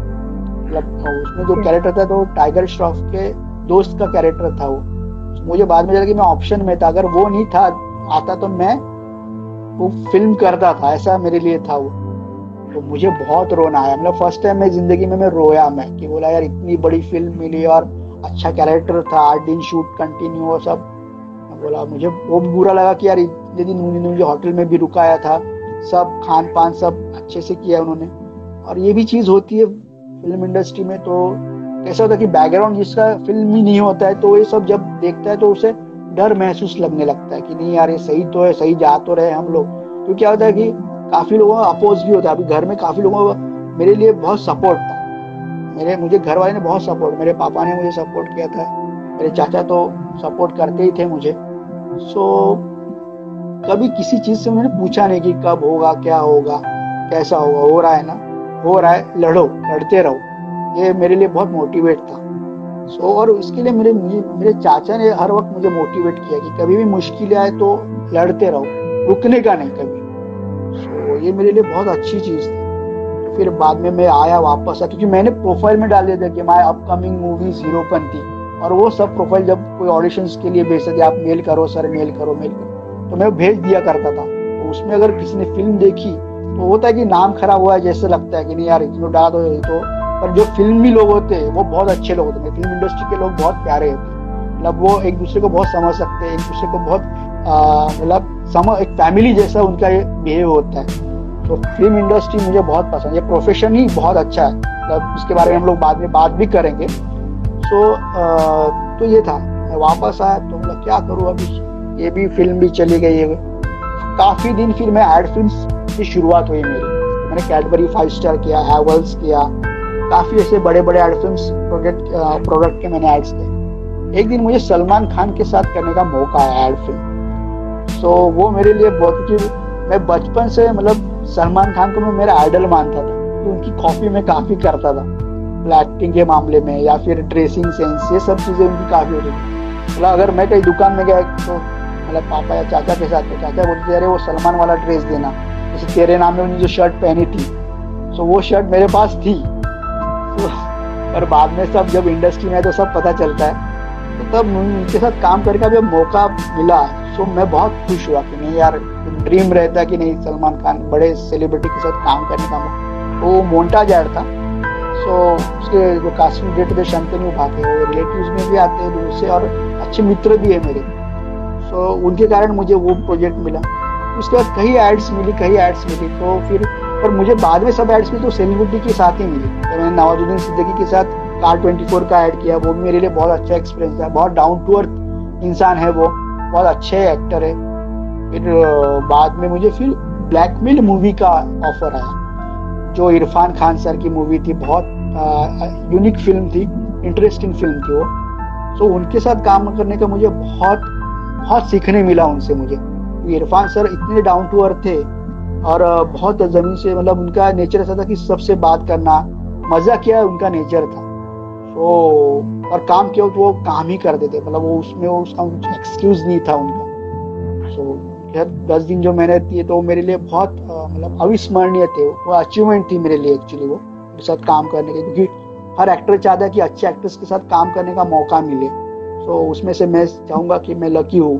मतलब उसमें जो कैरेक्टर था तो टाइगर श्रॉफ के दोस्त का कैरेक्टर था वो। मुझे बाद में चला कि मैं ऑप्शन में था। अगर वो नहीं था आता तो मैं वो फ़िल्म करता था ऐसा मेरे लिए था वो। तो मुझे बहुत रोना आया। मतलब फ़र्स्ट टाइम मेरी ज़िंदगी में मैं रोया मैं कि बोला यार इतनी बड़ी फ़िल्म मिली और अच्छा कैरेक्टर था आठ दिन शूट कंटिन्यू और सब बोला मुझे वो भी बुरा लगा कि यार उन्होंने मुझे होटल में भी रुकाया था। सब खान पान सब अच्छे से किया उन्होंने। और ये भी चीज़ होती है फ़िल्म इंडस्ट्री में तो कैसा होता है कि बैकग्राउंड जिसका फ़िल्म ही नहीं होता है तो ये सब जब देखता है तो उसे डर महसूस लगने लगता है कि नहीं यार, ये सही तो है, सही जा तो रहे हम लोग। तो क्या होता है कि काफ़ी लोगों का अपोज भी होता है। अभी घर में काफ़ी लोगों का मेरे लिए बहुत सपोर्ट था। मेरे, मुझे घर वाले ने बहुत सपोर्ट मेरे पापा ने मुझे सपोर्ट किया था। मेरे चाचा तो सपोर्ट करते ही थे मुझे। सो कभी किसी चीज़ से उन्होंने पूछा नहीं कि कब होगा, क्या होगा, कैसा होगा, हो रहा है ना? हो रहा है, लड़ो, लड़ते रहो। ये मेरे लिए बहुत मोटिवेट था। सो और इसके लिए मेरे मेरे चाचा ने हर वक्त मुझे मोटिवेट किया कि कभी भी मुश्किल आए तो लड़ते रहो, रुकने का नहीं कभी। सो ये मेरे लिए बहुत अच्छी चीज़ थी। फिर बाद में मैं आया वापस आया, क्योंकि मैंने प्रोफ़ाइल में डाल दिया था कि माई अपकमिंग मूवीज़ हीरोपंथी और वो सब प्रोफ़ाइल जब कोई ऑडिशन के लिए भेजते थे, आप मेल करो सर मेल करो मेल करो। तो मैं भेज दिया करता था। तो उसमें अगर किसी ने फ़िल्म देखी तो होता है कि नाम खराब हुआ है, जैसे लगता है कि नहीं यार, इतना डाल दो तो। पर जो फिल्मी लोग होते हैं, वो बहुत अच्छे लोग होते हैं। फ़िल्म इंडस्ट्री के लोग बहुत प्यारे होते हैं। मतलब वो एक दूसरे को बहुत समझ सकते हैं, एक दूसरे को बहुत मतलब समझ, एक फैमिली जैसा उनका बिहेव होता है। तो फ़िल्म इंडस्ट्री मुझे बहुत पसंद है। प्रोफेशन ही बहुत अच्छा है। मतलब इसके बारे में हम लोग बाद में बात भी करेंगे। सो तो ये था। मैं वापस आया तो मतलब क्या करूँ? अभी ये भी फ़िल्म भी चली गई है। काफ़ी दिन फिर मैं एड फ़िल्म की शुरुआत हुई मेरी। मैंने कैडबरी फाइव स्टार किया हैवल्स किया। काफ़ी ऐसे बड़े बड़े एड फ़िल्म प्रोडक्ट के मैंने एड्स किए। एक दिन मुझे सलमान खान के साथ करने का मौका आया एड फ़िल्म सो वो मेरे लिए बहुत क्योंकि मैं बचपन से मतलब सलमान खान को मैं मेरा आइडल मानता था। तो उनकी कॉपी में काफ़ी करता था। एक्टिंग के मामले में या फिर ड्रेसिंग सेंस ये सब चीज़ें उनकी काफ़ी होती थी। मतलब अगर मैं कहीं दुकान में गया तो मतलब पापा या चाचा के साथ तो चाचा बोलते अरे, वो सलमान वाला ड्रेस देना। जैसे तेरे नाम में जो शर्ट पहनी थी। सो वो शर्ट मेरे पास थी। तो पर बाद में सब जब इंडस्ट्री में तो सब पता चलता है। तो तब उनके साथ काम करके अभी मौका मिला सो मैं बहुत खुश हुआ कि नहीं यार ड्रीम रहता कि नहीं, सलमान खान बड़े सेलिब्रिटी के साथ काम करने का वो मोन्टा जायर था। सो उसके जो कास्टिंग डेट थे शंतनु भाटे वो रिलेटिव्स में भी आते हैं, दूर से, और अच्छे मित्र भी है मेरे। सो उनके कारण मुझे वो प्रोजेक्ट मिला। उसके बाद कई एड्स मिली, कई एड्स मिली। तो फिर, पर मुझे बाद में सब एड्स भी तो सेलिब्रिटी के साथ ही मिली। तो मैंने नवाजुद्दीन सिद्दीकी के साथ कार ट्वेंटी फोर का ऐड किया। वो मेरे लिए बहुत अच्छा एक्सपीरियंस था। बहुत डाउन टू अर्थ इंसान है वो। बहुत अच्छे एक्टर है। फिर बाद में मुझे फिर ब्लैकमेल मूवी का ऑफ़र आया। जो इरफान खान सर की मूवी थी। बहुत यूनिक फ़िल्म थी। इंटरेस्टिंग फ़िल्म थी वो। सो उनके साथ काम करने का मुझे बहुत बहुत सीखने मिला उनसे मुझे। इरफान सर इतने डाउन टू अर्थ थे और बहुत ज़मीन से मतलब उनका नेचर ऐसा था कि सबसे बात करना मज़ा किया उनका नेचर था। तो और काम किया तो वो काम ही कर देते मतलब वो उसमें वो उसका एक्सक्यूज नहीं था उनका। सो so, दस दिन जो मेहनत की तो मेरे लिए बहुत मतलब अविस्मरणीय थे वो। अचीवमेंट थी मेरे लिए एक्चुअली वो उनके साथ काम करने के क्योंकि हर एक्टर चाहता है कि अच्छे एक्ट्रेस के साथ काम करने का मौका मिले। सो so, उसमें से मैं चाहूँगा कि मैं लकी हूँ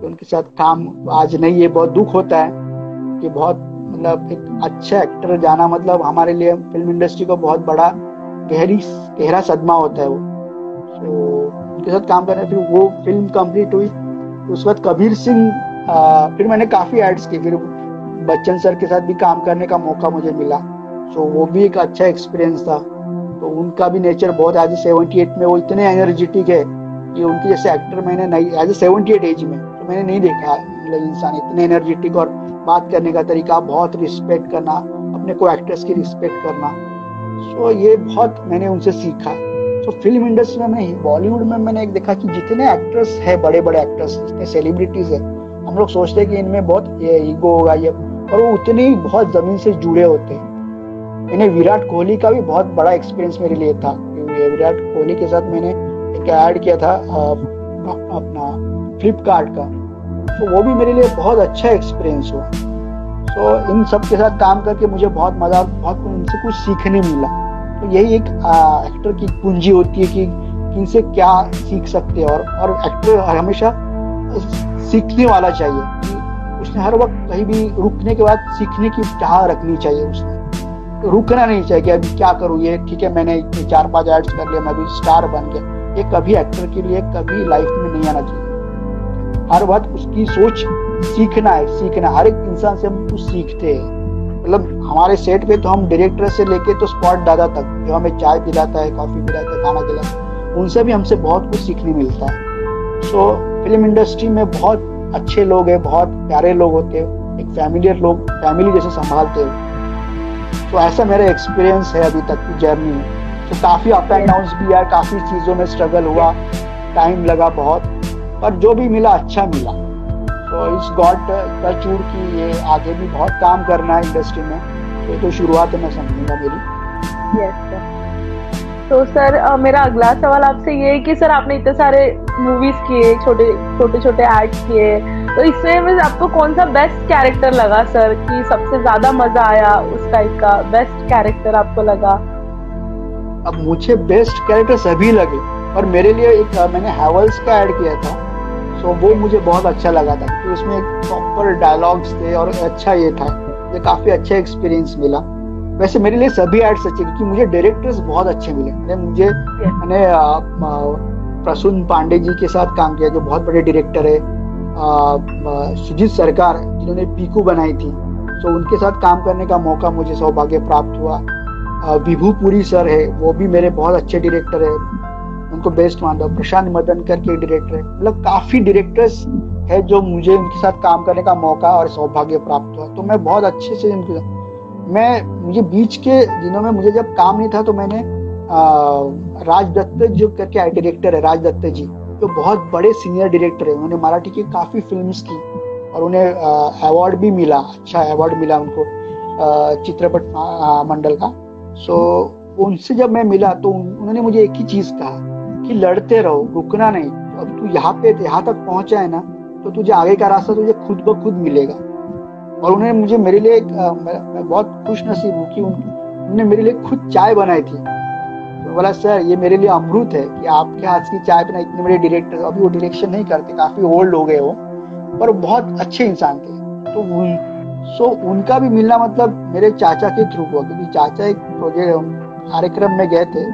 कि उनके साथ काम आज नहीं है बहुत दुख होता है कि बहुत मतलब एक अच्छा एक्टर जाना मतलब हमारे लिए फ़िल्म इंडस्ट्री को बहुत बड़ा गहरी गहरा सदमा होता है वो। तो उनके साथ काम करने फिर वो फ़िल्म कंप्लीट हुई। उस वक्त कबीर सिंह फिर मैंने काफ़ी एड्स की फिर बच्चन सर के साथ भी काम करने का मौका मुझे मिला। तो वो भी एक अच्छा एक्सपीरियंस था। तो उनका भी नेचर बहुत आज सेवेंटी एट में वो इतने एनर्जेटिक है कि उनकी जैसे एक्टर मैंने नहीं age a seventy eight age में तो मैंने नहीं देखा मतलब इंसान इतने एनर्जेटिक और बात करने का तरीका, बहुत रिस्पेक्ट करना, अपने को एक्टर्स की रिस्पेक्ट करना। सो ये बहुत मैंने उनसे सीखा। तो फ़िल्म इंडस्ट्री में मैंने बॉलीवुड में मैंने एक देखा कि जितने एक्टर्स है बड़े बड़े एक्टर्स जितने सेलिब्रिटीज है, हम लोग सोचते हैं कि इनमें बहुत ये ईगो होगा, ये, और वो उतने ही बहुत ज़मीन से जुड़े होते हैं। इन्हें विराट कोहली का भी बहुत बड़ा एक्सपीरियंस मेरे लिए था। विराट कोहली के साथ मैंने एक ऐड किया था? अपना फ्लिपकार्ट का। तो वो भी मेरे लिए बहुत अच्छा एक्सपीरियंस हुआ। तो इन सब के साथ काम करके मुझे बहुत मज़ा, बहुत इनसे कुछ सीखने मिला। तो यही एक एक्टर की पूंजी होती है कि इनसे क्या सीख सकते हैं। और और एक्टर हमेशा सीखने वाला चाहिए। कि उसने हर वक्त कहीं भी रुकने के बाद सीखने की चाह रखनी चाहिए उसने। रुकना नहीं चाहिए कि अभी क्या करूँ, ये ठीक है, मैंने चार पाँच एड्स कर लिया मैं भी स्टार बन गया। ये कभी एक्टर के लिए, कभी लाइफ में नहीं आना चाहिए। हर वक्त उसकी सोच सीखना है, सीखना हर एक इंसान से हम कुछ सीखते हैं। मतलब हमारे सेट पे तो हम डायरेक्टर से लेके तो स्पॉट दादा तक, जो हमें चाय पिलाता है कॉफ़ी पिलाता है, खाना खिलाता है, उनसे भी हमसे बहुत कुछ सीखने मिलता है। सो फ़िल्म इंडस्ट्री में बहुत अच्छे लोग हैं, बहुत प्यारे लोग होते हैं, एक फैमिलियर लोग फैमिली जैसे संभालते हैं। तो ऐसा मेरा एक्सपीरियंस है अभी तक की जर्नी तो काफ़ी अप एंड डाउन भी आए काफ़ी चीज़ों में स्ट्रगल हुआ टाइम लगा बहुत, पर जो भी मिला अच्छा मिला। तो इस गॉड टचवुड की ये आगे भी बहुत काम करना है इंडस्ट्री में, ये तो शुरुआत मैं समझूँगा मेरी। यस तो सर मेरा अगला सवाल आपसे ये है कि सर आपने इतने सारे मूवीज़ किए, छोटे छोटे छोटे एड्स किए तो इसमें आपको कौन सा बेस्ट कैरेक्टर लगा सर कि सबसे ज़्यादा मज़ा आया उस टाइप का बेस्ट कैरेक्टर आपको लगा? अब मुझे बेस्ट कैरेक्टर सभी लगे और मेरे लिए एक मैंने हैवल्स का ऐड किया था। सो वो मुझे बहुत अच्छा लगा था। क्योंकि उसमें प्रॉपर डायलॉग्स थे और अच्छा ये था। ये काफ़ी अच्छा एक्सपीरियंस मिला। वैसे मेरे लिए सभी एड्स अच्छे क्योंकि मुझे डायरेक्टर्स बहुत अच्छे मिले। मैंने मुझे मैंने प्रसून पांडे जी के साथ काम किया जो बहुत बड़े डायरेक्टर है। सुजीत सरकार जिन्होंने पीकू बनाई थी। तो उनके साथ काम करने का मौका मुझे सौभाग्य प्राप्त हुआ। विभू पुरी सर है, वो भी मेरे बहुत अच्छे डायरेक्टर है। उनको बेस्ट मानता हूँ। प्रशांत मदन करके डायरेक्टर है। मतलब काफ़ी डायरेक्टर्स है जो मुझे उनके साथ काम करने का मौका और सौभाग्य प्राप्त हुआ। तो मैं बहुत अच्छे से उनके मैं मुझे बीच के दिनों में मुझे जब काम नहीं था तो मैंने राज दत्त जो करके डायरेक्टर है राज दत्त जी, जो बहुत बड़े सीनियर डायरेक्टर है। उन्होंने मराठी की काफ़ी फ़िल्म की और उन्हें अवार्ड भी मिला। अच्छा अवार्ड मिला उनको चित्रपट मंडल का। सो उनसे जब मैं मिला तो उन्होंने मुझे एक ही चीज़ कहा कि लड़ते रहो रुकना नहीं। अब तू यहाँ पे यहाँ तक पहुँचा है ना तो तुझे आगे का रास्ता तुझे खुद ब खुद मिलेगा। और उन्होंने मुझे मेरे लिए एक मैं, बहुत खुश नसीब हूँ कि उन्होंने मेरे लिए खुद चाय बनाई थी। तो बोला सर ये मेरे लिए अमृत है कि आपके हाथ की चाय पीना इतने बड़े डायरेक्टर अभी वो डायरेक्शन नहीं करते काफ़ी ओल्ड हो गए हो पर बहुत अच्छे इंसान थे। तो सो so, उनका भी मिलना मतलब मेरे चाचा के थ्रू हुआ क्योंकि चाचा एक प्रोजेक्ट कार्यक्रम में गए थे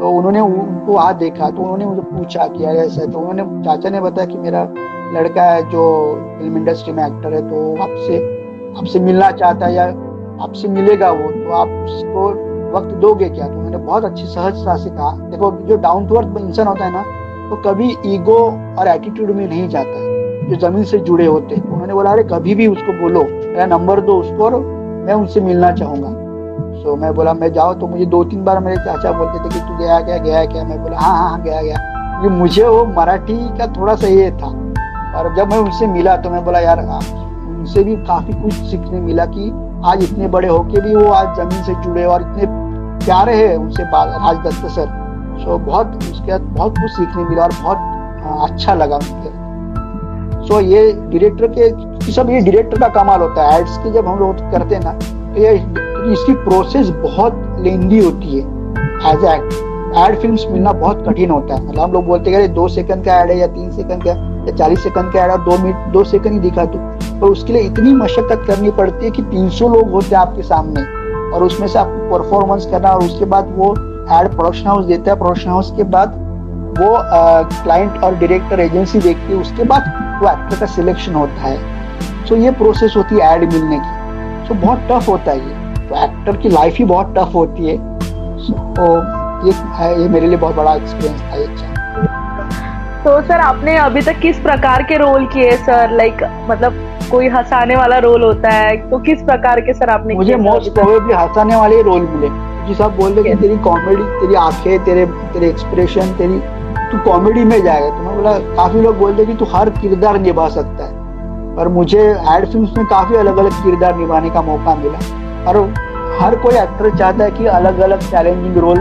तो उन्होंने उनको आज देखा तो उन्होंने मुझे पूछा कि ऐसा तो उन्होंने चाचा ने बताया कि मेरा लड़का है जो फ़िल्म इंडस्ट्री में एक्टर है तो आपसे आपसे मिलना चाहता है या आपसे मिलेगा वो तो आप उसको वक्त दोगे क्या? तो मैंने बहुत अच्छी सहजता से कहा देखो जो डाउन टू अर्थ इंसान होता है ना तो कभी ईगो और एटीट्यूड में नहीं जाता है जो ज़मीन से जुड़े होते हैं। उन्होंने बोला अरे कभी भी उसको बोलो मेरा नंबर दो उसको और मैं उनसे मिलना चाहूँगा। सो so, मैं बोला मैं जाओ तो मुझे दो तीन बार मेरे चाचा बोलते थे कि तू गया क्या गया क्या मैं बोला हाँ हाँ हाँ गया गया। क्योंकि मुझे वो मराठी का थोड़ा सा ये था। और जब मैं उनसे मिला तो मैं बोला यार उनसे भी काफ़ी कुछ सीखने मिला कि आज इतने बड़े होके भी वो आज ज़मीन से जुड़े और इतने प्यारे है उनसे राज दत्त सर। सो बहुत उसके बाद बहुत कुछ सीखने मिला और बहुत अच्छा लगा उनके। सो ये डायरेक्टर के सब ये डायरेक्टर का कमाल होता है। एड्स की जब हम लोग करते हैं ना तो ये इसकी प्रोसेस बहुत लेंदी होती है। एज एक्ट एड फ़िल्म मिलना बहुत कठिन होता है। मतलब हम लोग बोलते हैं दो सेकंड का एड है या तीन सेकंड का या चालीस सेकंड का एड है, दो मिनट, दो सेकंड ही दिखा तो उसके लिए इतनी मशक्कत करनी पड़ती है कि 300 लोग होते हैं आपके सामने। और उसमें से आपको परफॉर्मेंस करना और उसके बाद वो एड प्रोडक्शन हाउस देता है। प्रोडक्शन हाउस के बाद वो क्लाइंट और डायरेक्टर एजेंसी देखती है उसके बाद वो एक्टर का सिलेक्शन होता है। सो ये प्रोसेस होती है एड मिलने की। सो बहुत टफ होता है ये। तो एक्टर की लाइफ ही बहुत टफ होती है। तो ये ये मेरे लिए बहुत बड़ा एक्सपीरियंस था ये अच्छा। तो सर आपने अभी तक किस प्रकार के रोल किए सर? लाइक मतलब कोई हंसाने वाला रोल होता है तो किस प्रकार के सर आपने मुझे मोस्ट प्रोबेबली हंसाने वाले रोल मिले। जी साहब बोल रहे कि तेरी कॉमेडी तेरी आँखें तेरे तेरे एक्सप्रेशन तेरी तू कॉमेडी में जाएगा। तो मैं बोला काफ़ी लोग बोलते कि तू हर किरदार निभा सकता है। पर मुझे एड फ़िल्म में काफ़ी अलग अलग किरदार निभाने का मौका मिला। और हर कोई एक्टर चाहता है कि अलग अलग चैलेंजिंग रोल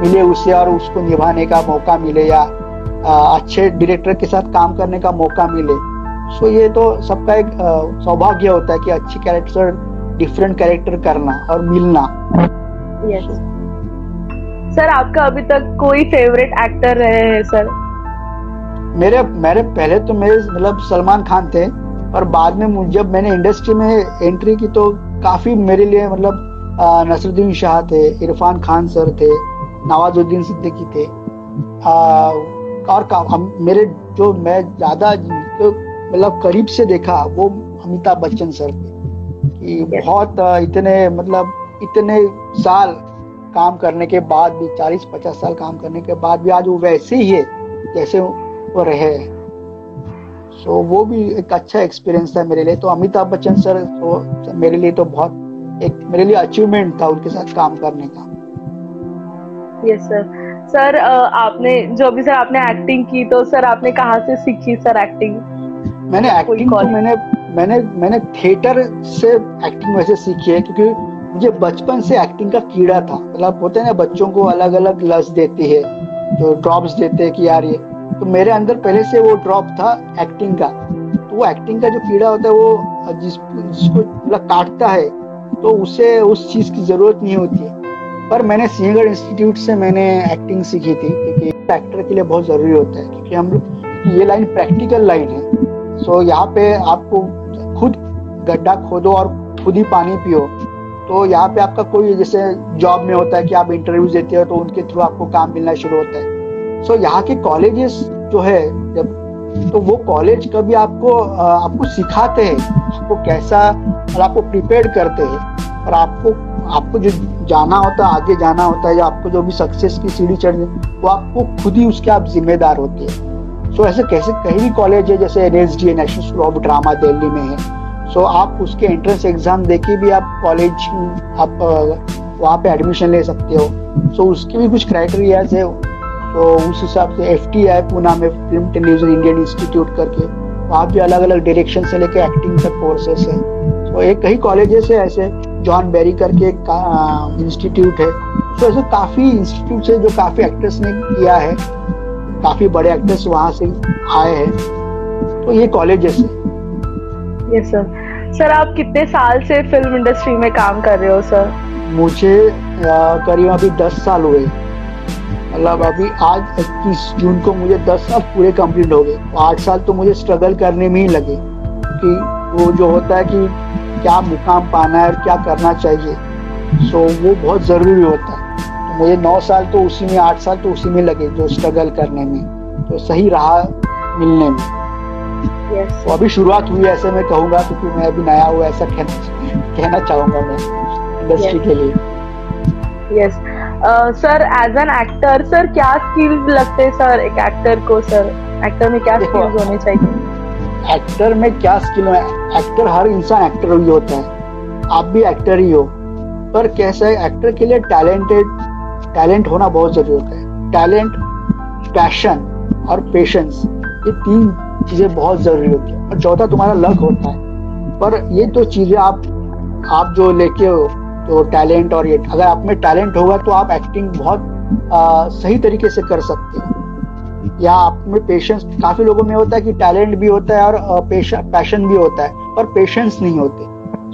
मिले उसे और उसको निभाने का मौका मिले या अच्छे डायरेक्टर के साथ काम करने का मौका मिले। सो ये तो सबका एक सौभाग्य होता है कि अच्छी कैरेक्टर डिफरेंट कैरेक्टर करना और मिलना। Yes. सर आपका अभी तक कोई फेवरेट एक्टर रहे हैं सर मेरे मेरे पहले तो मेरे मतलब सलमान खान थे। और बाद में जब मैंने इंडस्ट्री में एंट्री की तो काफ़ी मेरे लिए मतलब नसरुद्दीन शाह थे इरफान खान सर थे नवाजुद्दीन सिद्दीकी थे। आ, और हम मेरे जो मैं ज़्यादा तो मतलब करीब से देखा वो अमिताभ बच्चन सर थे। कि बहुत इतने मतलब इतने साल काम करने के बाद भी 40-50 साल काम करने के बाद भी आज वो वैसे ही है जैसे वो रहे सो so, वो भी एक अच्छा एक्सपीरियंस था मेरे लिए। तो अमिताभ बच्चन सर तो मेरे लिए तो बहुत एक मेरे लिए अचीवमेंट था उनके साथ काम करने का। यस सर सर आपने जो भी सर आपने एक्टिंग की तो सर आपने कहाँ से सीखी सर एक्टिंग मैंने एक्टिंग तो मैंने मैंने मैंने थिएटर से एक्टिंग वैसे सीखी है क्योंकि मुझे बचपन से एक्टिंग का कीड़ा था। मतलब होते हैं ना बच्चों को अलग अलग लस देती है जो ड्रॉप्स देते हैं कि यार ये तो मेरे अंदर पहले से वो ड्रॉप था एक्टिंग का। तो वो एक्टिंग का जो कीड़ा होता है, वो जिस, जिसको मतलब काटता है तो उसे, उस चीज़ की ज़रूरत नहीं होती है। पर मैंने सिंहगढ़ इंस्टीट्यूट से मैंने एक्टिंग सीखी थी, क्योंकि एक्टर के लिए बहुत ज़रूरी होता है, क्योंकि हम लोग ये लाइन प्रैक्टिकल लाइन है। सो यहाँ पे आपको खुद गड्ढा खोदो और खुद ही पानी पियो। तो यहाँ पे आपका कोई जैसे जॉब में होता है कि आप इंटरव्यू देते हो तो उनके थ्रू आपको काम मिलना शुरू होता है। सो so, यहाँ के कॉलेजेस जो है जब तो वो कॉलेज कभी आपको आपको सिखाते हैं आपको कैसा और आपको प्रिपेयर करते हैं और आपको आपको जो जाना होता है आगे जाना होता है या आपको जो भी सक्सेस की सीढ़ी चढ़नी वो आपको खुद ही उसके आप जिम्मेदार होते हैं। सो so, ऐसे कैसे कहीं भी कॉलेज है जैसे N S D national school of drama Delhi में है सो so, आप उसके एंट्रेंस एग्ज़ाम देके भी आप कॉलेज आप वहाँ पे एडमिशन ले सकते हो। सो so, उसके भी कुछ क्राइटेरियाज है तो उस हिसाब से एफ़ टी है पूना में फ़िल्म टेलीविज़न इंडियन इंस्टीट्यूट करके वहाँ भी अलग अलग डायरेक्शन से लेके एक्टिंग तक कोर्सेस है। तो एक कई कॉलेजेस है ऐसे जॉन बेरी करके एक इंस्टीट्यूट है। तो ऐसे काफ़ी इंस्टीट्यूट है जो काफ़ी एक्टर्स ने किया है काफ़ी बड़े एक्टर्स वहाँ से आए हैं। तो ये कॉलेजेस है। यस सर सर आप कितने साल से फ़िल्म इंडस्ट्री में काम कर रहे हो सर मुझे करीब अभी दस साल हुए। मतलब अभी आज इक्कीस जून को मुझे दस साल पूरे कंप्लीट हो गए। आठ साल तो मुझे स्ट्रगल करने में ही लगे कि वो जो होता है कि क्या मुकाम पाना है और क्या करना चाहिए। सो वो बहुत ज़रूरी होता है। तो मुझे नौ साल तो उसी में आठ साल तो उसी में लगे जो स्ट्रगल करने में। तो सही रहा मिलने में। Yes. तो अभी शुरुआत हुई ऐसे मैं कहूँगा क्योंकि मैं अभी नया हुआ ऐसा कहना कहना चाहूँगा मैं इंडस्ट्री yes. के लिए। Yes sir as an actor sir क्या स्किल्स लगते हैं सर एक एक्टर को सर? एक्टर में क्या स्किल्स होने चाहिए? एक्टर में क्या स्किल है? एक्टर हर इंसान एक्टर ही होता है। आप भी एक्टर ही हो। पर कैसा है एक्टर के लिए टैलेंटेड टैलेंट होना बहुत ज़रूरी होता है। टैलेंट पैशन और पेशेंस ये तीन चीज़ें बहुत ज़रूरी होती है। और चौथा तुम्हारा लक होता है। पर ये तो चीज़ें आप आप जो लेके हो तो टैलेंट और ये अगर आप में टैलेंट होगा तो आप एक्टिंग बहुत आ, सही तरीके से कर सकते हैं। या आप में पेशेंस काफ़ी लोगों में होता है कि टैलेंट भी होता है और पैशन भी होता है पर पेशेंस नहीं होते।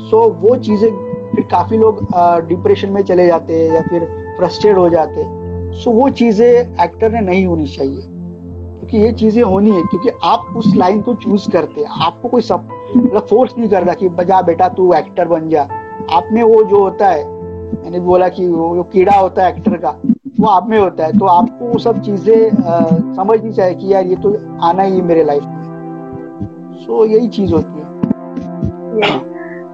सो वो चीज़ें फिर काफ़ी लोग डिप्रेशन में चले जाते हैं या फिर फ्रस्ट्रेट हो जाते हैं। सो वो चीज़ें एक्टर ने नहीं होनी चाहिए। क्योंकि ये चीज़ें होनी है क्योंकि आप उस लाइन को चूज़ करते हैं। आपको कोई सब मतलब फोर्स नहीं करता कि बजा बेटा तू एक्टर बन जा। आप में वो जो होता है मैंने बोला कि वो जो कीड़ा होता है एक्टर का वो आप में होता है तो आपको वो सब चीज़ें समझनी चाहिए कि यार ये तो आना ही मेरे लाइफ में। सो यही चीज़ होती है।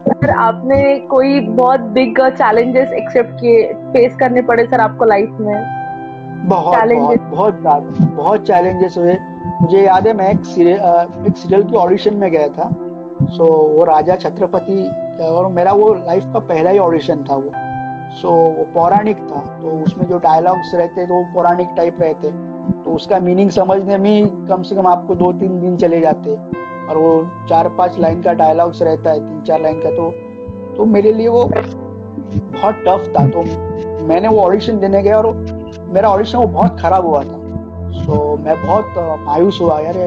सर आपने कोई बहुत बिग चैलेंजेस एक्सेप्ट किए फेस करने पड़े सर आपको लाइफ में? बहुत बहुत बहुत बहुत चैलेंजेस हुए। मुझे याद है मैं एक सीरियल एक सीरियल की ऑडिशन में गया था। सो वो राजा छत्रपति और मेरा वो लाइफ का पहला ही ऑडिशन था वो। सो so, वो पौराणिक था तो उसमें जो डायलॉग्स रहते तो वो पौराणिक टाइप रहते। तो उसका मीनिंग समझने में कम से कम आपको दो तीन दिन चले जाते। और वो चार पाँच लाइन का डायलॉग्स रहता है तीन चार लाइन का तो तो मेरे लिए वो बहुत टफ था। तो मैंने वो ऑडिशन देने गया और मेरा ऑडिशन वो बहुत खराब हुआ था। सो so, मैं बहुत मायूस हुआ। यार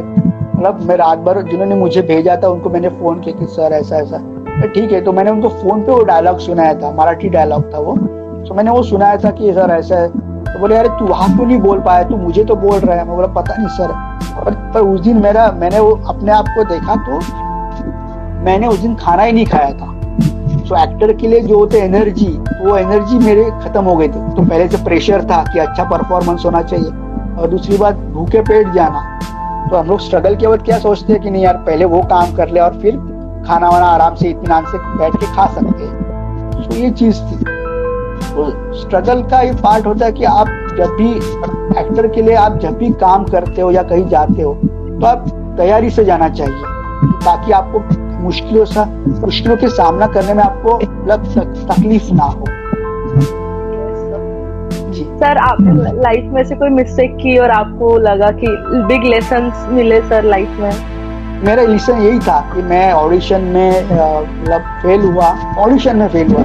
मतलब मैं रात भर जिन्होंने मुझे भेजा था उनको मैंने फ़ोन किया कि सर ऐसा ऐसा ठीक है तो मैंने उनको फ़ोन पे वो डायलॉग सुनाया था मराठी डायलॉग था वो। तो मैंने वो सुनाया था कि सर ऐसा है। तो बोले यार तू वहाँ क्यों नहीं बोल पाया तू मुझे तो बोल रहा है। मैं बोला पता नहीं सर। पर, पर उस दिन मेरा मैंने वो अपने आप को देखा तो मैंने उस दिन खाना ही नहीं खाया था। सो एक्टर के लिए जो होते एनर्जी तो वो एनर्जी मेरे खत्म हो गई थी। तो पहले से प्रेशर था कि अच्छा परफॉर्मेंस होना चाहिए। और दूसरी बात भूखे पेट जाना। तो हम लोग स्ट्रगल के वक्त क्या सोचते हैं कि नहीं यार पहले वो काम कर ले और फिर खाना वाना आराम से इतमान से बैठ के खा सकते हैं। तो ये चीज़ थी। तो स्ट्रगल का ये पार्ट होता है कि आप जब भी एक्टर के लिए आप जब भी काम करते हो या कहीं जाते हो तो आप तैयारी से जाना चाहिए। ताकि आपको मुश्किलों से, मुश्किलों के सामना करने में आपको मतलब तकलीफ़ ना हो। सर आपने लाइफ में से कोई मिस्टेक की और आपको लगा कि बिग लेसन मिले सर लाइफ में? मेरा लेसन यही था कि मैं ऑडिशन में मतलब फेल हुआ ऑडिशन में फेल हुआ।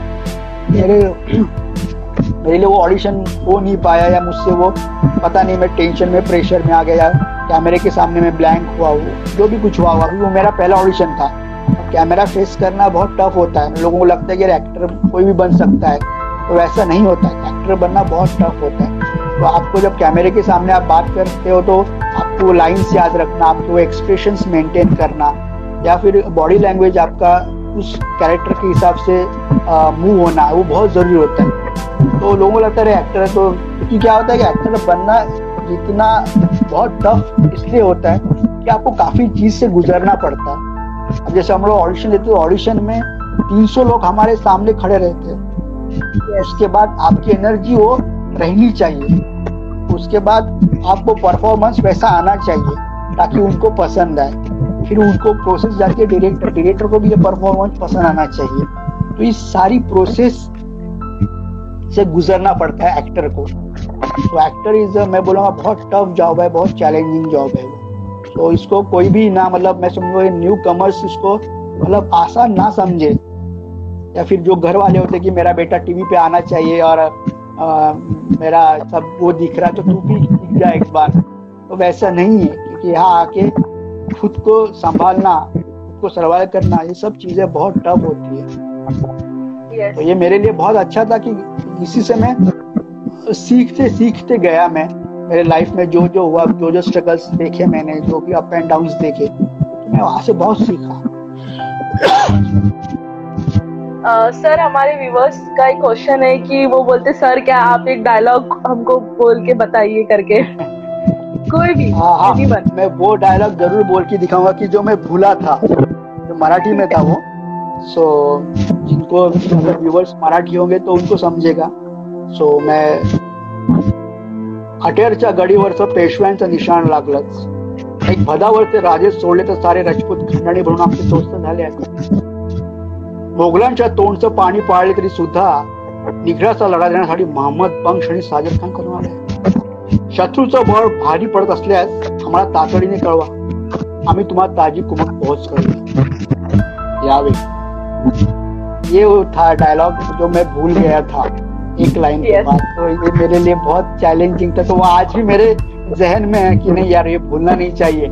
मेरे मेरे लिए वो ऑडिशन हो नहीं पाया या मुझसे वो पता नहीं, मैं टेंशन में प्रेशर में आ गया कैमरे के सामने में ब्लैंक हुआ वो जो भी कुछ हुआ हुआ वो मेरा पहला ऑडिशन था। कैमरा फेस करना बहुत टफ होता है। लोगों को लगता है कि एक्टर कोई भी बन सकता है तो वैसा नहीं होता। है एक्टर बनना बहुत टफ होता है। तो आपको जब कैमरे के सामने आप बात करते हो तो आपको लाइन्स याद रखना, आपको एक्सप्रेशन मेंटेन करना, या फिर बॉडी लैंग्वेज आपका उस कैरेक्टर के हिसाब से मूव होना, वो बहुत ज़रूरी होता है। तो लोगों को लगता है एक्टर है तो क्योंकि क्या होता है कि एक्टर बनना जितना बहुत टफ इसलिए होता है कि आपको काफ़ी चीज़ से गुजरना पड़ता है। जैसे हम लोग ऑडिशन देते हैं ऑडिशन में 300 लोग हमारे सामने खड़े रहते हैं। उसके बाद आपकी एनर्जी वो रहनी चाहिए। उसके बाद आपको परफॉर्मेंस वैसा आना चाहिए, ताकि उनको पसंद आए। फिर उनको प्रोसेस है डायरेक्टर डायरेक्टर को भी ये परफॉर्मेंस पसंद आना चाहिए। तो इस सारी प्रोसेस से गुजरना पड़ता है एक्टर को। तो एक्टर इज़ मैं बोलूँगा, बहुत टफ जॉब है, बहुत चैलेंजिंग जॉब है वो। तो इसको कोई भी ना मतलब मैं समझो न्यू कमर्स इसको मतलब आसान ना समझे। या फिर जो घर वाले होते कि मेरा बेटा टीवी पे आना चाहिए और आ, मेरा सब वो दिख रहा तो तू भी दिख जाए एक बार। तो वैसा नहीं है क्योंकि यहाँ आके खुद को संभालना खुद को सर्वाइव करना ये सब चीज़ें बहुत टफ होती है। Yes. तो ये मेरे लिए बहुत अच्छा था कि इसी से मैं सीखते सीखते गया मैं। मेरे लाइफ में जो जो हुआ जो जो स्ट्रगल्स देखे मैंने जो भी अप एंड डाउन देखे तो मैं वहाँ से बहुत सीखा। सर हमारे व्यूवर्स का एक क्वेश्चन है कि वो बोलते सर क्या आप एक डायलॉग हमको बोल के बताइए करके? कोई भी हाँ हाँ मैं वो डायलॉग ज़रूर बोल के दिखाऊँगा कि जो मैं भूला था जो मराठी में था वो। सो so, जिनको व्यूवर्स मराठी होंगे तो उनको समझेगा। सो so, मैं अटेरच्या गडीवरचं पेशव्यांचं निशाण लागलंच। एक भदावरचे राजे सोडले तर सारे राजपूत खंडणी भरून आपले दोस्त झाले आहेत मोगलांच्या तोंडचं पाणी पाळले तरी सुद्धा निघराचा लढा देण्यासाठी मोहम्मद बंश आणि साजर खान करून आले. शत्रूचं बळ भारी पडत असल्यास आम्हाला तातडीने कळवा. आम्ही तुम्हाला ताजी कुमक पोहोच करू. यावे ये था डायलॉग जो मैं भूल गया था. एक लाइन के बाद. तो ये मेरे लिए बहुत चैलेंजिंग था. तो वो आज भी मेरे जहन में है कि नहीं यार ये भूलना नहीं चाहिए.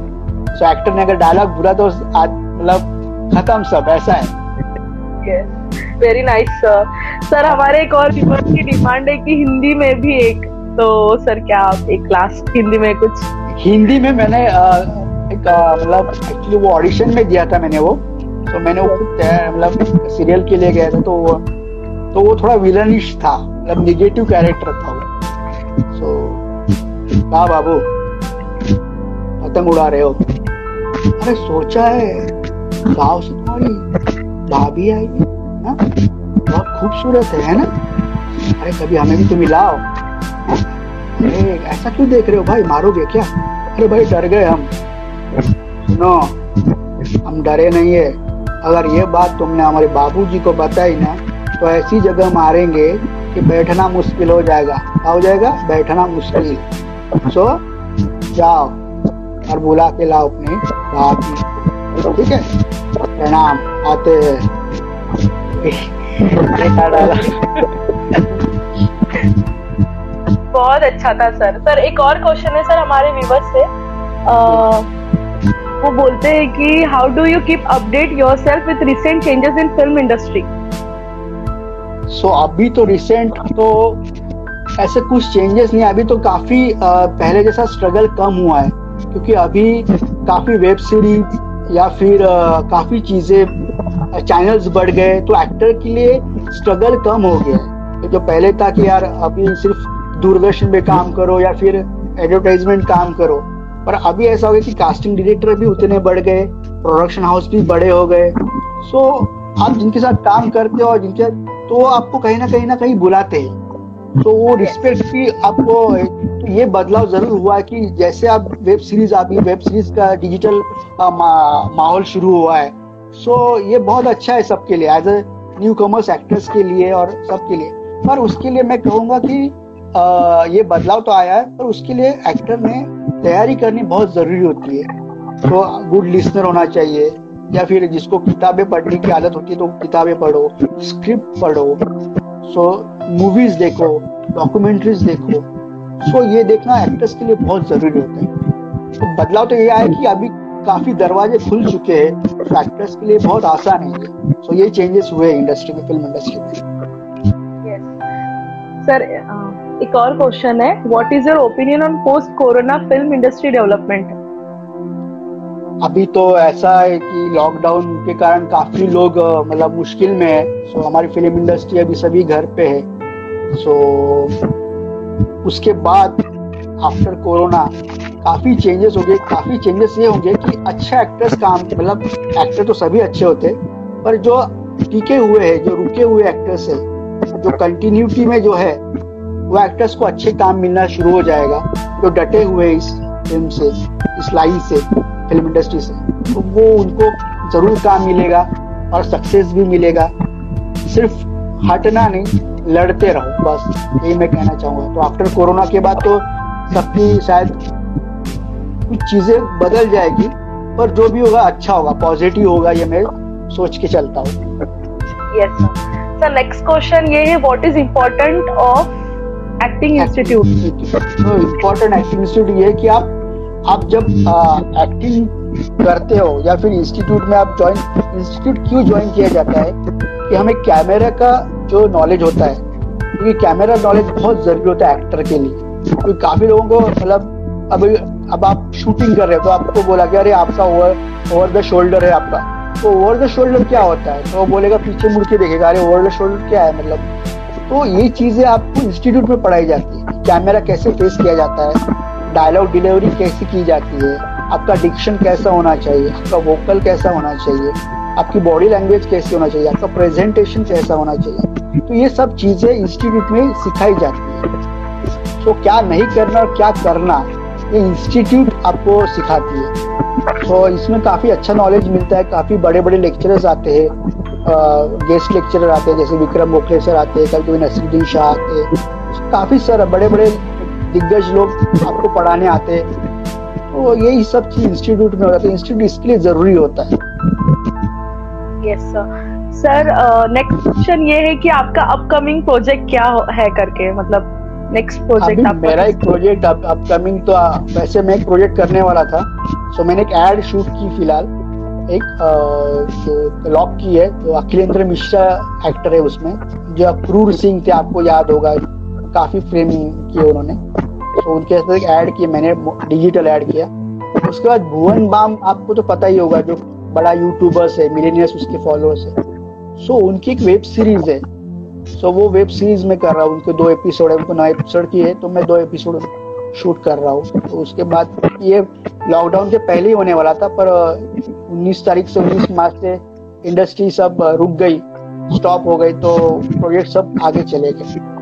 सो एक्टर ने अगर डायलॉग भूला तो आज मतलब खत्म सब ऐसा है. वेरी नाइस सर सर हमारे एक और की डिमांड है कि हिंदी में भी एक तो सर क्या आप एक क्लास हिंदी में कुछ? हिंदी में मैंने एक मतलब एक्चुअली वो ऑडिशन में दिया था मैंने वो। तो मैंने वो मतलब सीरियल के लिए गया था तो तो वो थोड़ा विलनिश था मतलब निगेटिव कैरेक्टर था वो। सो हाँ बाबू। पतंग उड़ा रहे हो। अरे, सोचा है, गाँव से तुम्हारी भाभी आई। हाँ? बहुत खूबसूरत है ना? अरे, कभी हमें भी तो मिलाओ। अरे, ऐसा क्यों देख रहे हो भाई? मारोगे क्या? अरे भाई, डर गए हम। सुनो, हम डरे नहीं है। अगर ये बात तुमने हमारे बाबूजी को बताई ना तो ऐसी जगह मारेंगे कि बैठना मुश्किल हो जाएगा। क्या हो जाएगा? बैठना मुश्किल। सो, जाओ और बुला के लाओ अपने भाभी ठीक है? प्रणाम। आते हैं। बहुत अच्छा था सर। सर एक और क्वेश्चन है सर हमारे व्यूवर्स से। आ, वो बोलते हैं कि how do you keep update yourself with recent changes in film industry so अभी तो रिसेंट तो ऐसे कुछ चेंजेस नहीं अभी तो काफ़ी पहले जैसा स्ट्रगल कम हुआ है क्योंकि अभी काफ़ी वेब सीरीज़ या फिर काफ़ी चीज़ें चैनल्स बढ़ गए तो एक्टर के लिए स्ट्रगल कम हो गया तो जो पहले था कि यार, अभी सिर्फ़ दूरदर्शन में काम करो या फिर एडवर्टाइजमेंट काम करो, पर अभी ऐसा हो गया कि कास्टिंग डायरेक्टर भी उतने बढ़ गए प्रोडक्शन हाउस भी बड़े हो गए। सो आप जिनके साथ काम करते हो और जिनके तो आपको कहीं ना कहीं ना कहीं बुलाते हैं। तो वो रिस्पेक्ट की आपको तो ये बदलाव ज़रूर हुआ है कि जैसे आप वेब सीरीज़ गई वेब सीरीज़ का डिजिटल माहौल शुरू हुआ है। सो ये बहुत अच्छा है सबके लिए as a newcomers actress के लिए और सबके लिए। पर उसके लिए मैं कहूँगा कि आ, ये बदलाव तो आया है पर उसके लिए एक्टर ने तैयारी करनी बहुत ज़रूरी होती है। तो गुड लिसनर होना चाहिए या फिर जिसको किताबें पढ़ने की आदत होती है तो किताबें पढ़ो स्क्रिप्ट पढ़ो। सो मूवीज़ देखो डॉक्यूमेंट्रीज देखो। सो ये देखना एक्टर्स के लिए बहुत ज़रूरी होता है। तो बदलाव तो ये आया कि अभी काफ़ी दरवाजे खुल चुके हैं तो एक्टर्स के लिए बहुत आसान है सो ये चेंजेस हुए इंडस्ट्री में फ़िल्म इंडस्ट्री में। सर एक और क्वेश्चन है. What is your opinion on post corona film industry development अभी तो ऐसा है कि लॉकडाउन के कारण काफ़ी लोग मतलब मुश्किल में है। सो हमारी फ़िल्म इंडस्ट्री अभी सभी घर पे है। सो उसके बाद आफ्टर कोरोना काफ़ी चेंजेस हो गए। काफ़ी चेंजेस ये होंगे कि अच्छे एक्टर्स काम मतलब एक्टर तो सभी अच्छे होते पर जो टिके हुए हैं, जो रुके हुए एक्टर्स है, जो कंटिन्यूटी में जो है, वो एक्टर्स को अच्छे काम मिलना शुरू हो जाएगा। जो डटे हुए इस फ़िल्म से, इस लाइन से। फ़िल्म इंडस्ट्री से। तो वो उनको ज़रूर काम मिलेगा और सक्सेस भी मिलेगा। सिर्फ़ हटना नहीं लड़ते रहो बस यही मैं कहना चाहूँगा। तो आफ्टर कोरोना के बाद तो सबकी शायद कुछ चीज़ें बदल जाएगी पर जो भी होगा अच्छा होगा पॉजिटिव होगा ये मैं सोच के चलता हूँ। यस सर नेक्स्ट क्वेश्चन ये है what is important of acting institute important acting institute ये कि आप आप जब एक्टिंग करते हो या फिर इंस्टीट्यूट में आप ज्वाइन इंस्टीट्यूट क्यों ज्वाइन किया जाता है कि हमें कैमरा का जो नॉलेज होता है, क्योंकि कैमरा नॉलेज बहुत ज़रूरी होता है एक्टर के लिए। क्योंकि काफ़ी लोगों को मतलब अब अब आप शूटिंग कर रहे हो तो आपको बोला कि अरे आपका ओवर ओवर द शोल्डर है आपका। तो ओवर द शोल्डर क्या होता है? तो वो बोलेगा, पीछे मुड़ के देखेगा, अरे ओवर द शोल्डर क्या है मतलब? तो ये चीज़ें आपको इंस्टीट्यूट में पढ़ाई जाती है कैमरा कैसे फेस किया जाता है। डायलॉग डिलीवरी कैसी की जाती है? आपका डिक्शन कैसा होना चाहिए? आपका वोकल कैसा होना चाहिए? आपकी बॉडी लैंग्वेज कैसी होना चाहिए? आपका प्रेजेंटेशन कैसा होना चाहिए? तो ये सब चीज़ें इंस्टीट्यूट में सिखाई जाती है। तो क्या नहीं करना और क्या करना, ये इंस्टीट्यूट आपको सिखाती है। तो इसमें काफ़ी अच्छा नॉलेज मिलता है। काफ़ी बड़े बड़े लेक्चरर्स आते हैं। गेस्ट लेक्चरर आते हैं, जैसे विक्रम गोखले सर आते हैं कभी कभी नसरुद्दीन शाह आते हैं। काफ़ी सारे बड़े बड़े दिग्गज लोग आपको पढ़ाने आते हैं। तो यही सब चीज़ इंस्टीट्यूट में होता है। इंस्टीट्यूट इसके लिए ज़रूरी होता है। यस सर नेक्स्ट क्वेश्चन ये है कि आपका अपकमिंग प्रोजेक्ट क्या है करके? मतलब नेक्स्ट प्रोजेक्ट आप मेरा एक प्रोजेक्ट अपकमिंग तो वैसे मैं एक प्रोजेक्ट करने वाला था। सो so, मैंने एक एड शूट की फ़िलहाल। एक लॉक की है तो अखिलेंद्र मिश्रा एक्टर है उसमें। जो अक्रूर सिंह थे आपको याद होगा। काफ़ी फ्रेम किए उन्होंने। तो उनके साथ ऐड किया, मैंने डिजिटल ऐड किया। उसके बाद भुवन बाम, आपको तो पता ही होगा, जो बड़ा यूट्यूबर्स है मिलेनियर्स उसके फॉलोअर्स है। सो उनकी एक वेब सीरीज़ है। सो वो वेब सीरीज़ में कर रहा हूँ, उनके दो एपिसोड है, उनको नौ एपिसोड की है तो मैं दो एपिसोड शूट कर रहा हूँ। तो उसके बाद ये लॉकडाउन के पहले ही होने वाला था, पर उन्नीस तारीख से उन्नीस मार्च से इंडस्ट्री सब रुक गई स्टॉप हो गई तो प्रोजेक्ट सब आगे चले गए।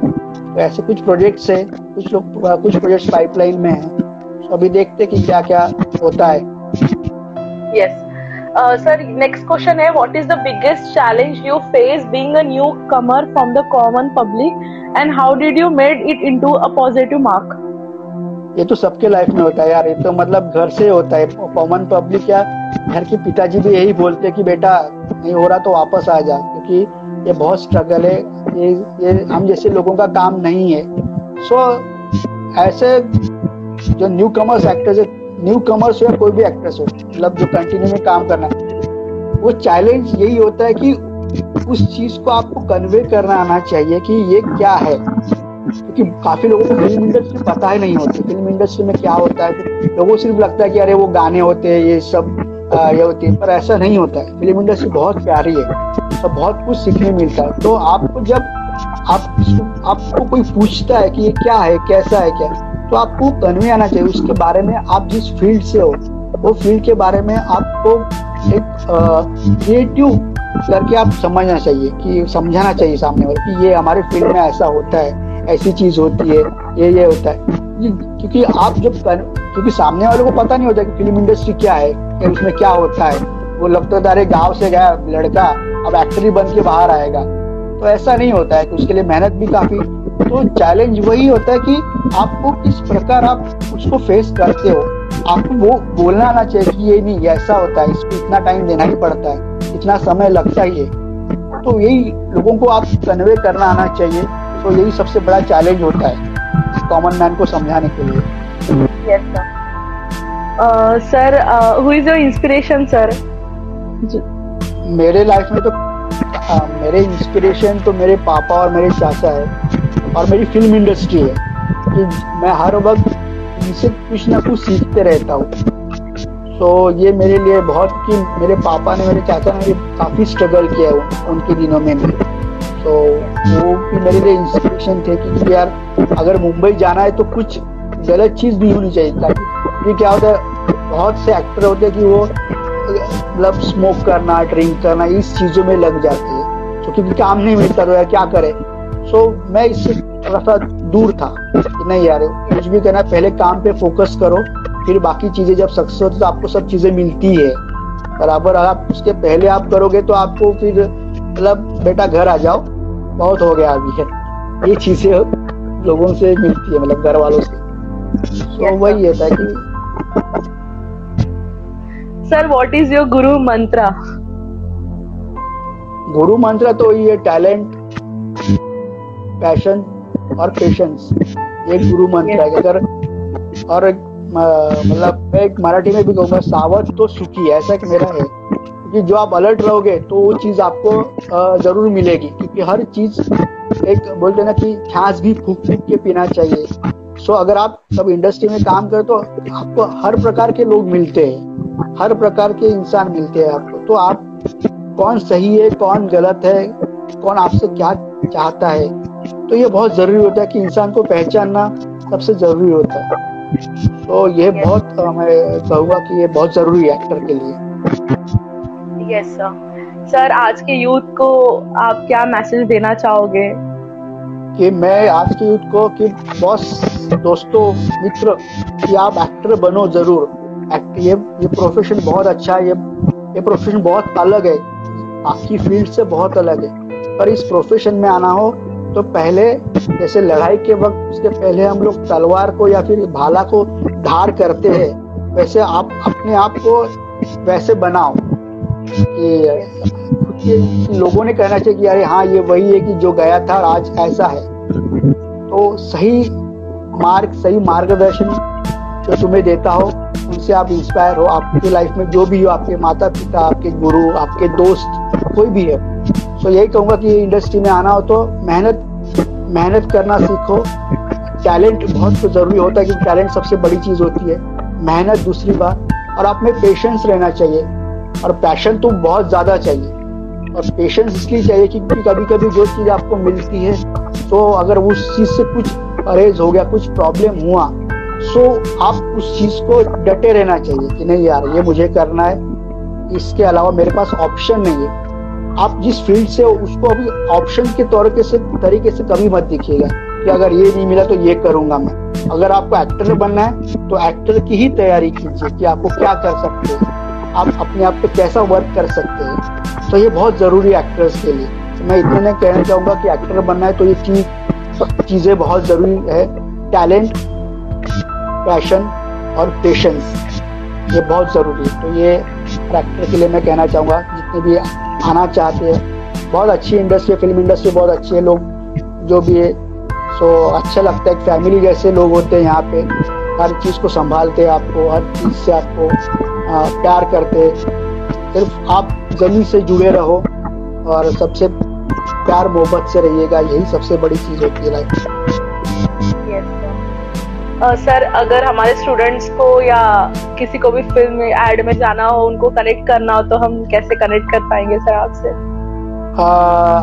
तो ऐसे कुछ प्रोजेक्ट्स है कुछ लोग कुछ प्रोजेक्ट्स पाइपलाइन में है। तो अभी देखते कि क्या क्या होता है। यस सर नेक्स्ट क्वेश्चन है what is the biggest challenge you face being a newcomer from the common public and how did you made it into a positive mark ये तो सबके लाइफ में होता है यार ये तो मतलब घर से होता है। कॉमन पब्लिक या घर के पिताजी भी यही बोलते हैं कि बेटा नहीं हो रहा तो वापस आ जा क्योंकि ये बहुत स्ट्रगल है। ये ये हम जैसे लोगों का काम नहीं है। सो so, ऐसे जो न्यू कमर्स एक्टर्स है न्यू कमर्स हो या कोई भी एक्ट्रेस हो मतलब जो कंटिन्यू में काम करना है वो चैलेंज यही होता है कि उस चीज़ को आपको कन्वे करना आना चाहिए कि ये क्या है। क्योंकि काफ़ी लोगों को फ़िल्म इंडस्ट्री पता ही नहीं होती। फ़िल्म इंडस्ट्री में क्या होता है? लोगों को सिर्फ़ लगता है कि अरे वो गाने होते हैं ये सब। ये होती है, पर ऐसा नहीं होता है। फ़िल्म इंडस्ट्री बहुत प्यारी है तो बहुत कुछ सीखने मिलता है। तो आपको जब आप आपको कोई पूछता है कि ये क्या है, कैसा है, क्या तो आपको कन्वे आना चाहिए। उसके बारे में आप जिस फ़ील्ड से हो, वो फ़ील्ड के बारे में आपको एक क्रिएटिव करके आप समझना चाहिए, कि समझाना चाहिए सामने वाले कि ये हमारे फ़ील्ड में ऐसा होता है, ऐसी चीज़ होती है, ये ये होता है। क्योंकि आप जब क्योंकि सामने वाले को पता नहीं होता कि फ़िल्म इंडस्ट्री क्या है उसमें क्या होता है? वो लगता है अरे गाँव से गया, लड़का, अब एक्टर बन के बाहर आएगा। तो ऐसा नहीं होता है कि उसके लिए मेहनत भी काफ़ी। तो चैलेंज वही होता है कि आपको किस प्रकार आप उसको फेस करते हो। आपको वो बोलना आना चाहिए कि ये नहीं ऐसा होता है, इसको इतना टाइम देना ही पड़ता है, इतना समय लगता ही है। तो यही लोगों को आप कन्वे करना आना चाहिए। तो यही सबसे बड़ा चैलेंज होता है कॉमन मैन को समझाने के लिए। Sir who is your inspiration sir मेरे लाइफ में तो आ, मेरे इंस्पिरेशन तो मेरे पापा और मेरे चाचा है और मेरी फ़िल्म इंडस्ट्री है। कि मैं हर वक्त इनसे कुछ ना कुछ सीखते रहता हूँ। तो ये मेरे लिए बहुत कि मेरे पापा ने मेरे चाचा ने काफ़ी स्ट्रगल किया है उनके दिनों में भी। तो वो भी मेरे लिए इंस्पिरेशन थे कि यार अगर मुंबई जाना है तो कुछ गलत चीज़ भी होनी चाहिए ताकि क्या होता है, बहुत से एक्टर होते हैं कि वो मतलब स्मोक करना ड्रिंक करना, इस चीज़ों में लग जाते हैं। तो क्योंकि काम नहीं मिलता तो क्या करे? सो मैं इससे थोड़ा सा दूर था नहीं यार, कुछ भी करना पहले काम पे फोकस करो, फिर बाकी चीज़ें जब सक्सेस होती तो आपको सब चीज़ें मिलती है। बराबर आप उसके पहले आप करोगे तो आपको फिर मतलब बेटा घर आ जाओ। बहुत हो गया अभी। है ये चीज़ें लोगों से मिलती है मतलब घर वालों से। तो वही है कि सर व्हाट इज़ योर गुरु मंत्रा गुरु मंत्र तो ये टैलेंट पैशन और पेशेंस ये गुरु मंत्र है अगर और मतलब एक मराठी में भी कहूँगा सावध तो सुखी है ऐसा कि मेरा है क्योंकि जो आप अलर्ट रहोगे तो वो चीज़ आपको ज़रूर मिलेगी क्योंकि हर चीज़ एक बोलते ना कि छाछ भी फूक फूक के पीना चाहिए। सो अगर आप सब इंडस्ट्री में काम करें तो आपको हर प्रकार के लोग मिलते हैं। हर प्रकार के इंसान मिलते हैं आपको। तो आप कौन सही है कौन गलत है कौन आपसे क्या चाहता है तो ये बहुत ज़रूरी होता है कि इंसान को पहचानना सबसे ज़रूरी होता है। तो ये बहुत मैं कहूँगा कि ये बहुत ज़रूरी है एक्टर के लिए। यस सर सर आज के यूथ को आप क्या मैसेज देना चाहोगे? कि मैं आज के युद्ध को कि बॉस, दोस्तों, मित्र कि आप एक्टर बनो ज़रूर। एक्ट ये ये प्रोफेशन बहुत अच्छा है, ये ये प्रोफेशन बहुत अलग है। आपकी फ़ील्ड से बहुत अलग है। पर इस प्रोफेशन में आना हो तो पहले जैसे लड़ाई के वक्त, उसके पहले हम लोग तलवार को या फिर भाला को धार करते हैं, वैसे आप अपने आप को वैसे बनाओ। कि लोगों ने कहना चाहिए कि अरे हाँ ये वही है कि जो गया था आज ऐसा है। तो सही मार्ग, सही मार्गदर्शन जो तुम्हें देता हो, उनसे आप इंस्पायर हो, आपकी लाइफ में जो भी हो, आपके माता पिता आपके गुरु, आपके दोस्त, कोई भी है। तो यही कहूँगा कि इंडस्ट्री में आना हो तो मेहनत मेहनत करना सीखो। टैलेंट बहुत तो ज़रूरी होता है कि टैलेंट सबसे बड़ी चीज़ होती है। मेहनत दूसरी बात, और आप में पेशेंस रहना चाहिए। और पैशन तो बहुत ज़्यादा चाहिए। और पेशेंस इसलिए चाहिए क्योंकि कभी कभी जो चीज़ आपको मिलती है तो अगर उस चीज़ से कुछ परहेज हो गया, कुछ प्रॉब्लम हुआ सो आप उस चीज़ को डटे रहना चाहिए कि नहीं यार, ये मुझे करना है। इसके अलावा मेरे पास ऑप्शन नहीं है। आप जिस फ़ील्ड से हो, उसको अभी ऑप्शन के तौर के से, तरीके से कभी मत दिखिएगा कि अगर ये नहीं मिला तो ये करूँगा मैं। अगर आपको एक्टर बनना है तो एक्टर की ही तैयारी कीजिए कि आपको क्या कर सकते हैं। आप अपने आप पे कैसा वर्क कर सकते हैं तो ये बहुत ज़रूरी एक्टर्स के लिए। तो मैं इतने कहना चाहूँगा कि एक्टर बनना है तो ये चीज़, चीज़ें बहुत ज़रूरी है। टैलेंट पैशन और पेशेंस ये बहुत ज़रूरी है। तो ये एक्टर के लिए मैं कहना चाहूँगा, जितने भी आना चाहते हैं, बहुत अच्छी इंडस्ट्री फ़िल्म इंडस्ट्री बहुत अच्छी है लोग, जो भी है। सो अच्छा लगता है फैमिली जैसे लोग होते हैं यहाँ पे। हर चीज़ को संभालते आपको हर चीज़ से आपको आ, प्यार करते। सिर्फ़ आप ज़मीन से जुड़े रहो और सबसे प्यार मोहब्बत से रहिएगा यही सबसे बड़ी चीज़ होती है लाइफ सर uh, अगर हमारे स्टूडेंट्स को या किसी को भी फ़िल्म में एड में जाना हो उनको कनेक्ट करना हो तो हम कैसे कनेक्ट कर पाएँगे सर आपसे?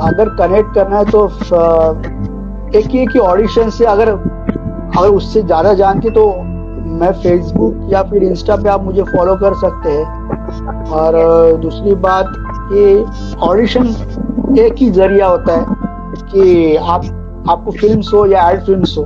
अगर कनेक्ट करना है तो एक ही कि ऑडिशन से अगर अगर उससे ज़्यादा जानते तो मैं फेसबुक या फिर इंस्टा पे आप मुझे फॉलो कर सकते हैं। और दूसरी बात कि ऑडिशन एक ही ज़रिया होता है कि आप आपको फ़िल्म हो या एड फ़िल्म हो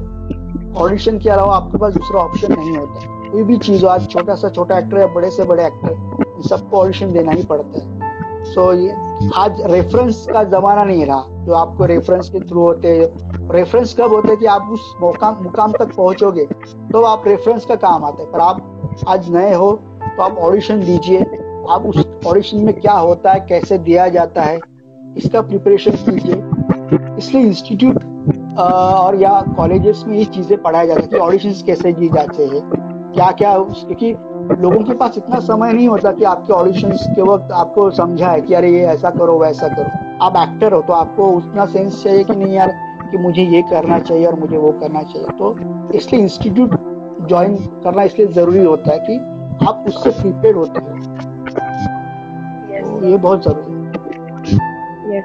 ऑडिशन के अलावा आपके पास दूसरा ऑप्शन नहीं होता कोई भी चीज़ हो आज छोटा सा छोटा एक्टर या बड़े से बड़े एक्टर इन सबको ऑडिशन देना ही पड़ता है। सो so, ये आज रेफरेंस का जमाना नहीं रहा। जो आपको रेफरेंस के थ्रू होते हैं। रेफरेंस कब होते हैं कि आप उस मुकाम मुकाम तक पहुंचोगे? तो आप रेफरेंस का काम आता है। पर आप आज नए हो तो आप ऑडिशन दीजिए। आप उस ऑडिशन में क्या होता है, कैसे दिया जाता है, इसका प्रिपरेशन कीजिए। इसलिए इंस्टीट्यूट और या कॉलेजेस में ये चीज़ें पढ़ाया जाता है कि ऑडिशन कैसे दी जाते हैं क्या क्या क्योंकि लोगों के पास इतना समय नहीं होता कि आपके ऑडिशन के वक्त आपको समझा है कि अरे ये ऐसा करो, वैसा करो। आप एक्टर हो तो आपको उतना सेंस चाहिए कि नहीं यार कि मुझे ये करना चाहिए और मुझे वो करना चाहिए। तो इसलिए इंस्टीट्यूट ज्वाइन करना इसलिए ज़रूरी होता है कि आप उससे प्रिपेयर होते हो। तो ये बहुत ज़रूरी है।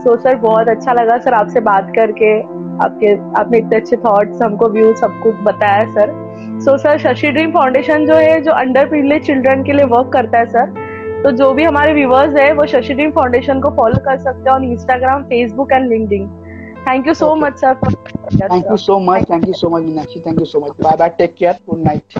सो सर बहुत अच्छा लगा सर आपसे बात करके। आपके आपने इतने अच्छे थॉट्स हमको व्यू सब कुछ बताया sir so sir Shashi dream foundation जो है जो अंडर प्रिविलेज चिल्ड्रन के लिए वर्क करता है सर तो जो भी हमारे व्यूवर्स है वो शशि ड्रीम फाउंडेशन को फॉलो कर सकते हैं on Instagram Facebook and link thank you so much sir thank you so much thank you so much Meenakshi thank you so much bye bye take care good night